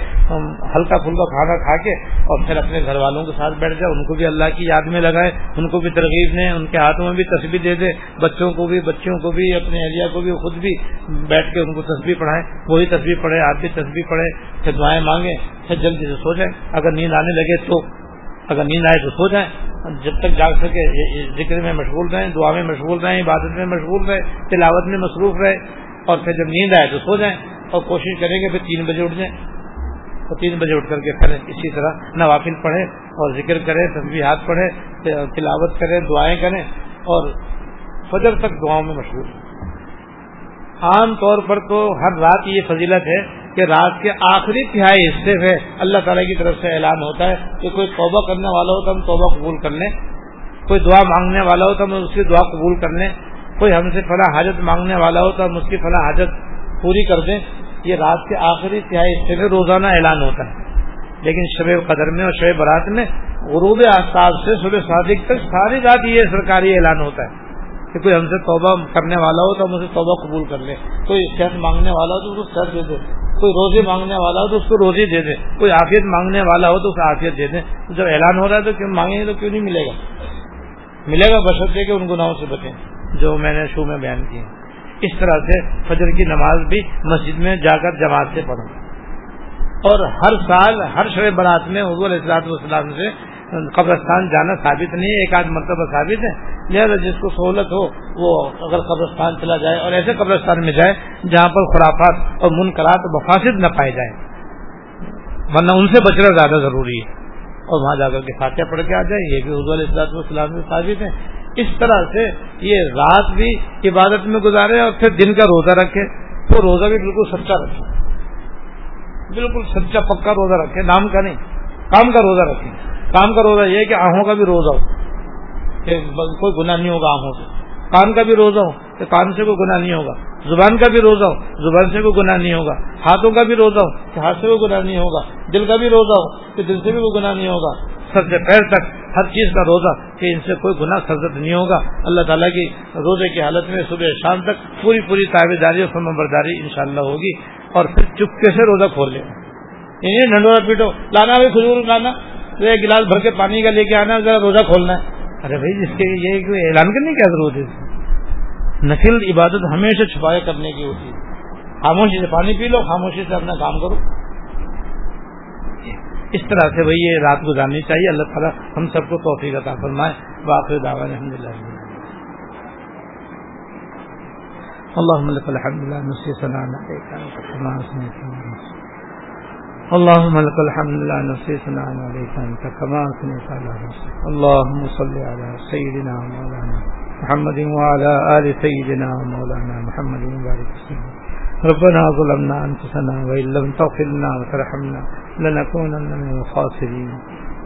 ہلکا پھلکا کھانا کھا کے اور پھر اپنے گھر والوں کے ساتھ بیٹھ جائیں ان کو بھی اللہ کی یاد میں لگائے، ان کو بھی ترغیب دیں، ان کے ہاتھوں میں بھی تصویر دے دیں بچوں کو بھی بچوں کو بھی، اپنے اہلیہ کو بھی، خود بھی بیٹھ کے ان کو تصویر پڑھائیں۔ وہی تصویر پڑھیں، آپ بھی تصویر پڑھیں، پھر دعائیں مانگیں، پھر جلدی سے سو جائیں۔ اگر نیند آنے لگے تو اگر نیند آئے تو سو جائیں۔ جب تک جاگ سکے ذکر میں مشغول رہیں، دعا میں مشغول رہیں، عبادت میں مشغول رہے تلاوت میں مصروف رہے اور پھر جب نیند آئے تو سو جائیں اور کوشش کریں گے پھر تین بجے اٹھ جائیں۔ تو تین بجے اٹھ کر کے پھر اسی طرح نوافل پڑھیں اور ذکر کریں تصویر ہاتھ پڑھیں، تلاوت کریں، دعائیں کریں اور فجر تک دعاؤں میں مشغول عام طور پر تو ہر رات یہ فضیلت ہے کہ رات کے آخری تہائی حصے میں اللہ تعالیٰ کی طرف سے اعلان ہوتا ہے کہ کوئی توبہ کرنے والا ہو تو ہم توبہ قبول کر لیں۔ کوئی دعا مانگنے والا ہو تو ہم اس کی دعا قبول کر لیں۔ کوئی ہم سے فلاں حاجت مانگنے والا ہو تو ہم اس کی فلاں حاجت پوری کر دیں۔ یہ رات کے آخری تہائی حصے میں روزانہ اعلان ہوتا ہے۔ لیکن شب قدر میں اور شب برات میں غروب آفتاب سے صبح صادق تک ساری رات یہ سرکاری اعلان ہوتا ہے۔ کہ کوئی ہم سے توبہ کرنے والا ہو تو ہم اسے توبہ قبول کر لیں کوئی صحت مانگنے والا ہو تو اس کو صحت دے دے۔ کوئی روزی مانگنے والا ہو تو اس کو روزی دے دے۔ کوئی آفیت مانگنے والا ہو تو اسے آفیت دے دیں جب اعلان ہو رہا ہے تو کیوں مانگیں گے تو کیوں نہیں ملے گا؟ ملے گا بشرطے کہ ان گناہوں سے بچیں، جو میں نے شو میں بیان کیے۔ اس طرح سے فجر کی نماز بھی مسجد میں جا کر جماعت سے پڑھوں اور ہر سال ہر شب برات میں حضور اصلاط والسلام سے قبرستان جانا ثابت نہیں ہے، ایک آدھ مرتبہ ثابت ہے۔ لہٰذا جس کو سہولت ہو، وہ اگر قبرستان چلا جائے اور ایسے قبرستان میں جائے جہاں پر خرافات اور منقرات مفاصد نہ پائے جائیں۔ ورنہ ان سے بچنا زیادہ ضروری ہے۔ اور وہاں جا کر کے فاتحہ پڑھ کے آ جائے یہ بھی حضور اصلاط والسلام میں ثابت ہے۔ اس طرح سے یہ رات بھی عبادت میں گزارے اور پھر دن کا روزہ رکھے، تو روزہ بھی بالکل سچا رکھے۔ بالکل سچا، پکا روزہ رکھے، نام کا نہیں، کام کا روزہ رکھے۔ کام کا روزہ یہ کہ آنکھوں کا بھی روزہ ہو، کہ کوئی گناہ نہیں ہوگا آنکھوں سے۔ کان کا بھی روزہ ہو کہ کان سے کوئی گناہ نہیں ہوگا۔ زبان کا بھی روزہ ہو، زبان سے کوئی گناہ نہیں ہوگا۔ ہاتھوں کا بھی روزہ ہو کہ ہاتھ سے کوئی گناہ نہیں ہوگا۔ دل کا بھی روزہ ہو کہ دل سے بھی کوئی گناہ نہیں ہوگا۔ سر سے پیر تک ہر چیز کا روزہ کہ ان سے کوئی گناہ سرزد نہیں ہوگا۔ اللہ تعالیٰ کی روزے کی حالت میں صبح شام تک پوری پوری تابے داری اور فرم برداری ان ہوگی اور پھر چپکے سے روزہ کھول لے یعنی ڈنڈورا پیٹو، لانا بھی کھجور، لانا۔ تو ایک گلاس بھر کے پانی کا لے کے آنا، ذرا روزہ کھولنا ہے۔ ارے بھائی، جس کے یہ کوئی اعلان کرنے کی کیا ضرورت ہے؟ نفل، عبادت ہمیشہ چھپائے کرنے کی ہوتی ہے۔ خاموشی سے پانی پی لو، خاموشی سے اپنا کام کرو۔ اس طرح سے وہی یہ رات گزارنی چاہیے۔ اللہ تعالیٰ ہم سب کو توفیق عطا فرمائے۔ واقع دعوی الحمد للہ اللهم لك الحمد لله نسي سنانا عليك كما أثنيت اللهم لك الحمد لله نسي سنانا عليك أنت كما أثنيت على نفسك. اللهم صل على سيدنا مولانا محمد وعلى آل سيدنا مولانا محمد وبارك وسلم ربنا ظلمنا أنفسنا وإن لم تغفر لنا وترحمنا لنكونن من الخاسرين.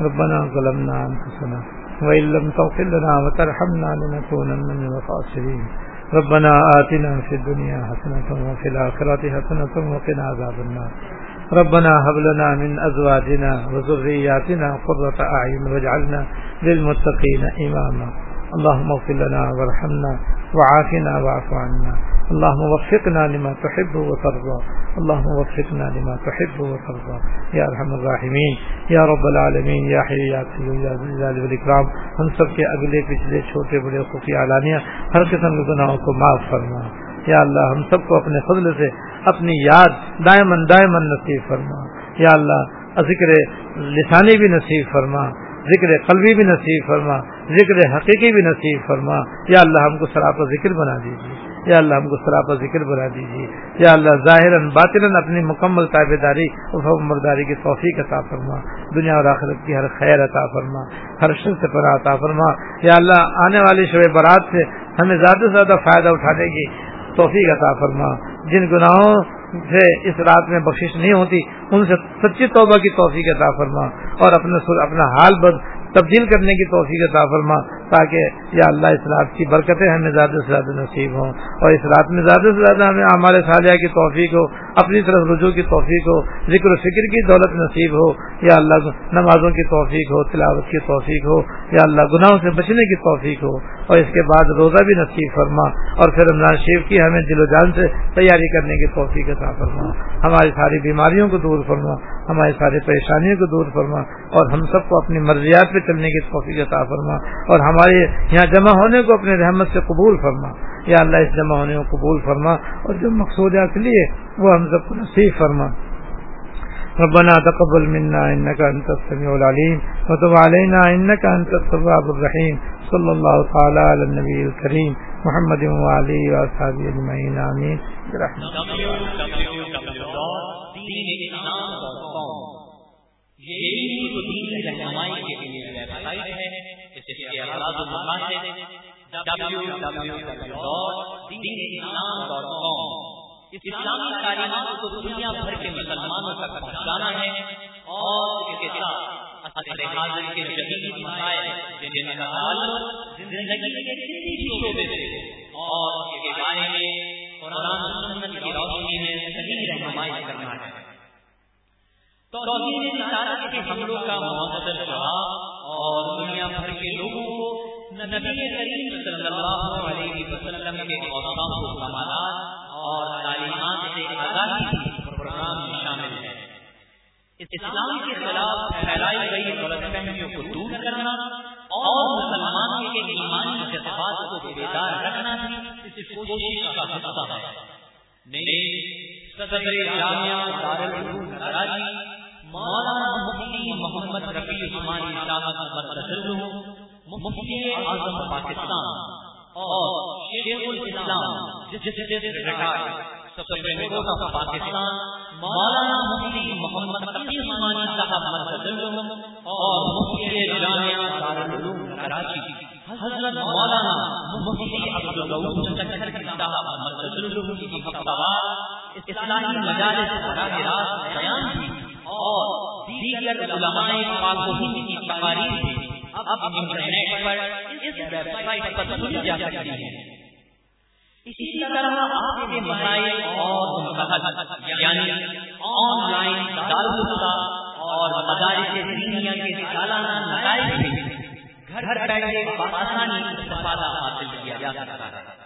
ربنا ظلمنا أنفسنا وإن لم تغفر لنا وترحمنا لنكونن من الخاسرين. ربنا آتنا في الدنيا حسنة وفي الآخرة حسنة وقنا عذاب النار. ربنا هب لنا من أزواجنا وذرياتنا قرة أعين واجعلنا للمتقين إماما. اللهم اغفر لنا وارحمنا وعافنا واعف عنا. اللهم وفقنا لما تحب وترضى. اللهم وفقنا لما تحب وترضى. يا ارحم الراحمین یا رب العالمین یا حی یا قیوم یا ذل جلال والاکرام ہم سب کے اگلے، پچھلے، چھوٹے، بڑے خفیہ اعلانیہ ہر قسم کے گناہوں کو معاف فرما. یا اللہ ہم سب کو اپنے فضل سے اپنی یاد دائمن دائمن نصیب فرما۔ یا اللہ ذکر لسانی بھی نصیب فرما، ذکر قلبی بھی نصیب فرما، ذکر حقیقی بھی نصیب فرما۔ یا اللہ ہم کو سراپا ذکر بنا دیجیے۔ یا اللہ ہم کو سراپا ذکر بنا دیجیے۔ یا اللہ ظاہر باطن اپنی مکمل تابے داری مرداری کی توفیق عطا فرما۔ دنیا اور آخرت کی ہر خیر عطا فرما۔ ہر شخص پر عطا فرما۔ یا اللہ آنے والی شب برات سے ہمیں زیادہ سے زیادہ فائدہ اٹھانے کی توفیق عطا فرما۔ جن گناہوں سے اس رات میں بخشش نہیں ہوتی، ان سے سچی توبہ کی توفیق عطا فرما۔ اور اپنے اپنا حال بد تبدیل کرنے کی توفیق عطا فرما۔ تاکہ یا اللہ اس رات کی برکتیں ہمیں زیادہ سے زیادہ نصیب ہوں اور اس رات میں زیادہ سے زیادہ ہمیں ہمارے سالیہ کی توفیق ہو، اپنی طرف رجوع کی توفیق ہو، ذکر و فکر کی دولت نصیب ہو، یا اللہ نمازوں کی توفیق ہو، تلاوت کی توفیق ہو، یا اللہ گناہوں سے بچنے کی توفیق ہو، اور اس کے بعد روزہ بھی نصیب فرما اور پھر رمضان شریف کی ہمیں دل و جان سے تیاری کرنے کی توفیق عطا فرما۔ ہماری ساری بیماریوں کو دور فرما، ہماری ساری پریشانیوں کو دور فرما اور ہم سب کو اپنی مرضیات پہ چلنے کی توفیق عطا فرما اور ہماری ہمارے یہاں جمع ہونے کو اپنے رحمت سے قبول فرما۔ یا اللہ اس جمع ہونے کو قبول فرما اور جو مقصود مقصودات لیے وہ ہم سب کو نصیب فرما۔ ربنا تقبل منا انك انت السميع العليم وتب علينا انك انت التواب الرحيم صلى الله تعالى على النبي الكريم محمد وعلي واصحابه اجمعين امين برحمتك اسلامی تعلیمات کو دنیا بھر کے مسلمانوں تک پہنچانا ہے اور اس کے ساتھ حاضر کے جدید مسائل جن کا تعلق زندگی کے کسی بھی شعبے سے اور اس کے بارے میں قرآن سنت کی روشنی میں صحیح رہنمائی کرنا ہے۔ توحید رسالت کے حملوں کا معتدل جواب اور دنیا بھر کے لوگوں کو نبی کریم صلی اللہ علیہ وسلم کے اوسطوں کو کمالات اور تعلیمات سے آگاہی پروگرام میں شامل ہے اسلام کے خلاف پھیلائی گئی غلط فہمیوں کو دور کرنا اور مسلمانوں کے ایمانی جذبات کو بیدار رکھنا بھی اس کوشش کا حصہ ہے۔ صدر جامعہ دارالعلوم کراچی مولانا مفتی محمد رفیع عثمانی صاحب مفتی اعظم پاکستان اور شیخ الاسلام پاکستان، مولانا مفتی محمد رفیع عثمانی صاحب مرکز اور مفتی جامعہ دارالعلوم کراچی، حضرت مولانا مفتی عبدالغفور صاحب مرکز کی ہفتہ وار اسلامی مجالس براہ راست بیان کی۔ اور دیگر علماء پاک ہند کی تقاریر اب انٹرنیٹ پر اس ویب سائٹ پر سنی جا سکتی ہے اسی طرح آپ کے مسائل اور یعنی آن لائن دارالفتا اور مدارس دینیا کے سالانہ نتائج سے گھر بیٹھے آسانی استفادہ حاصل کیا جا سکتا ہے۔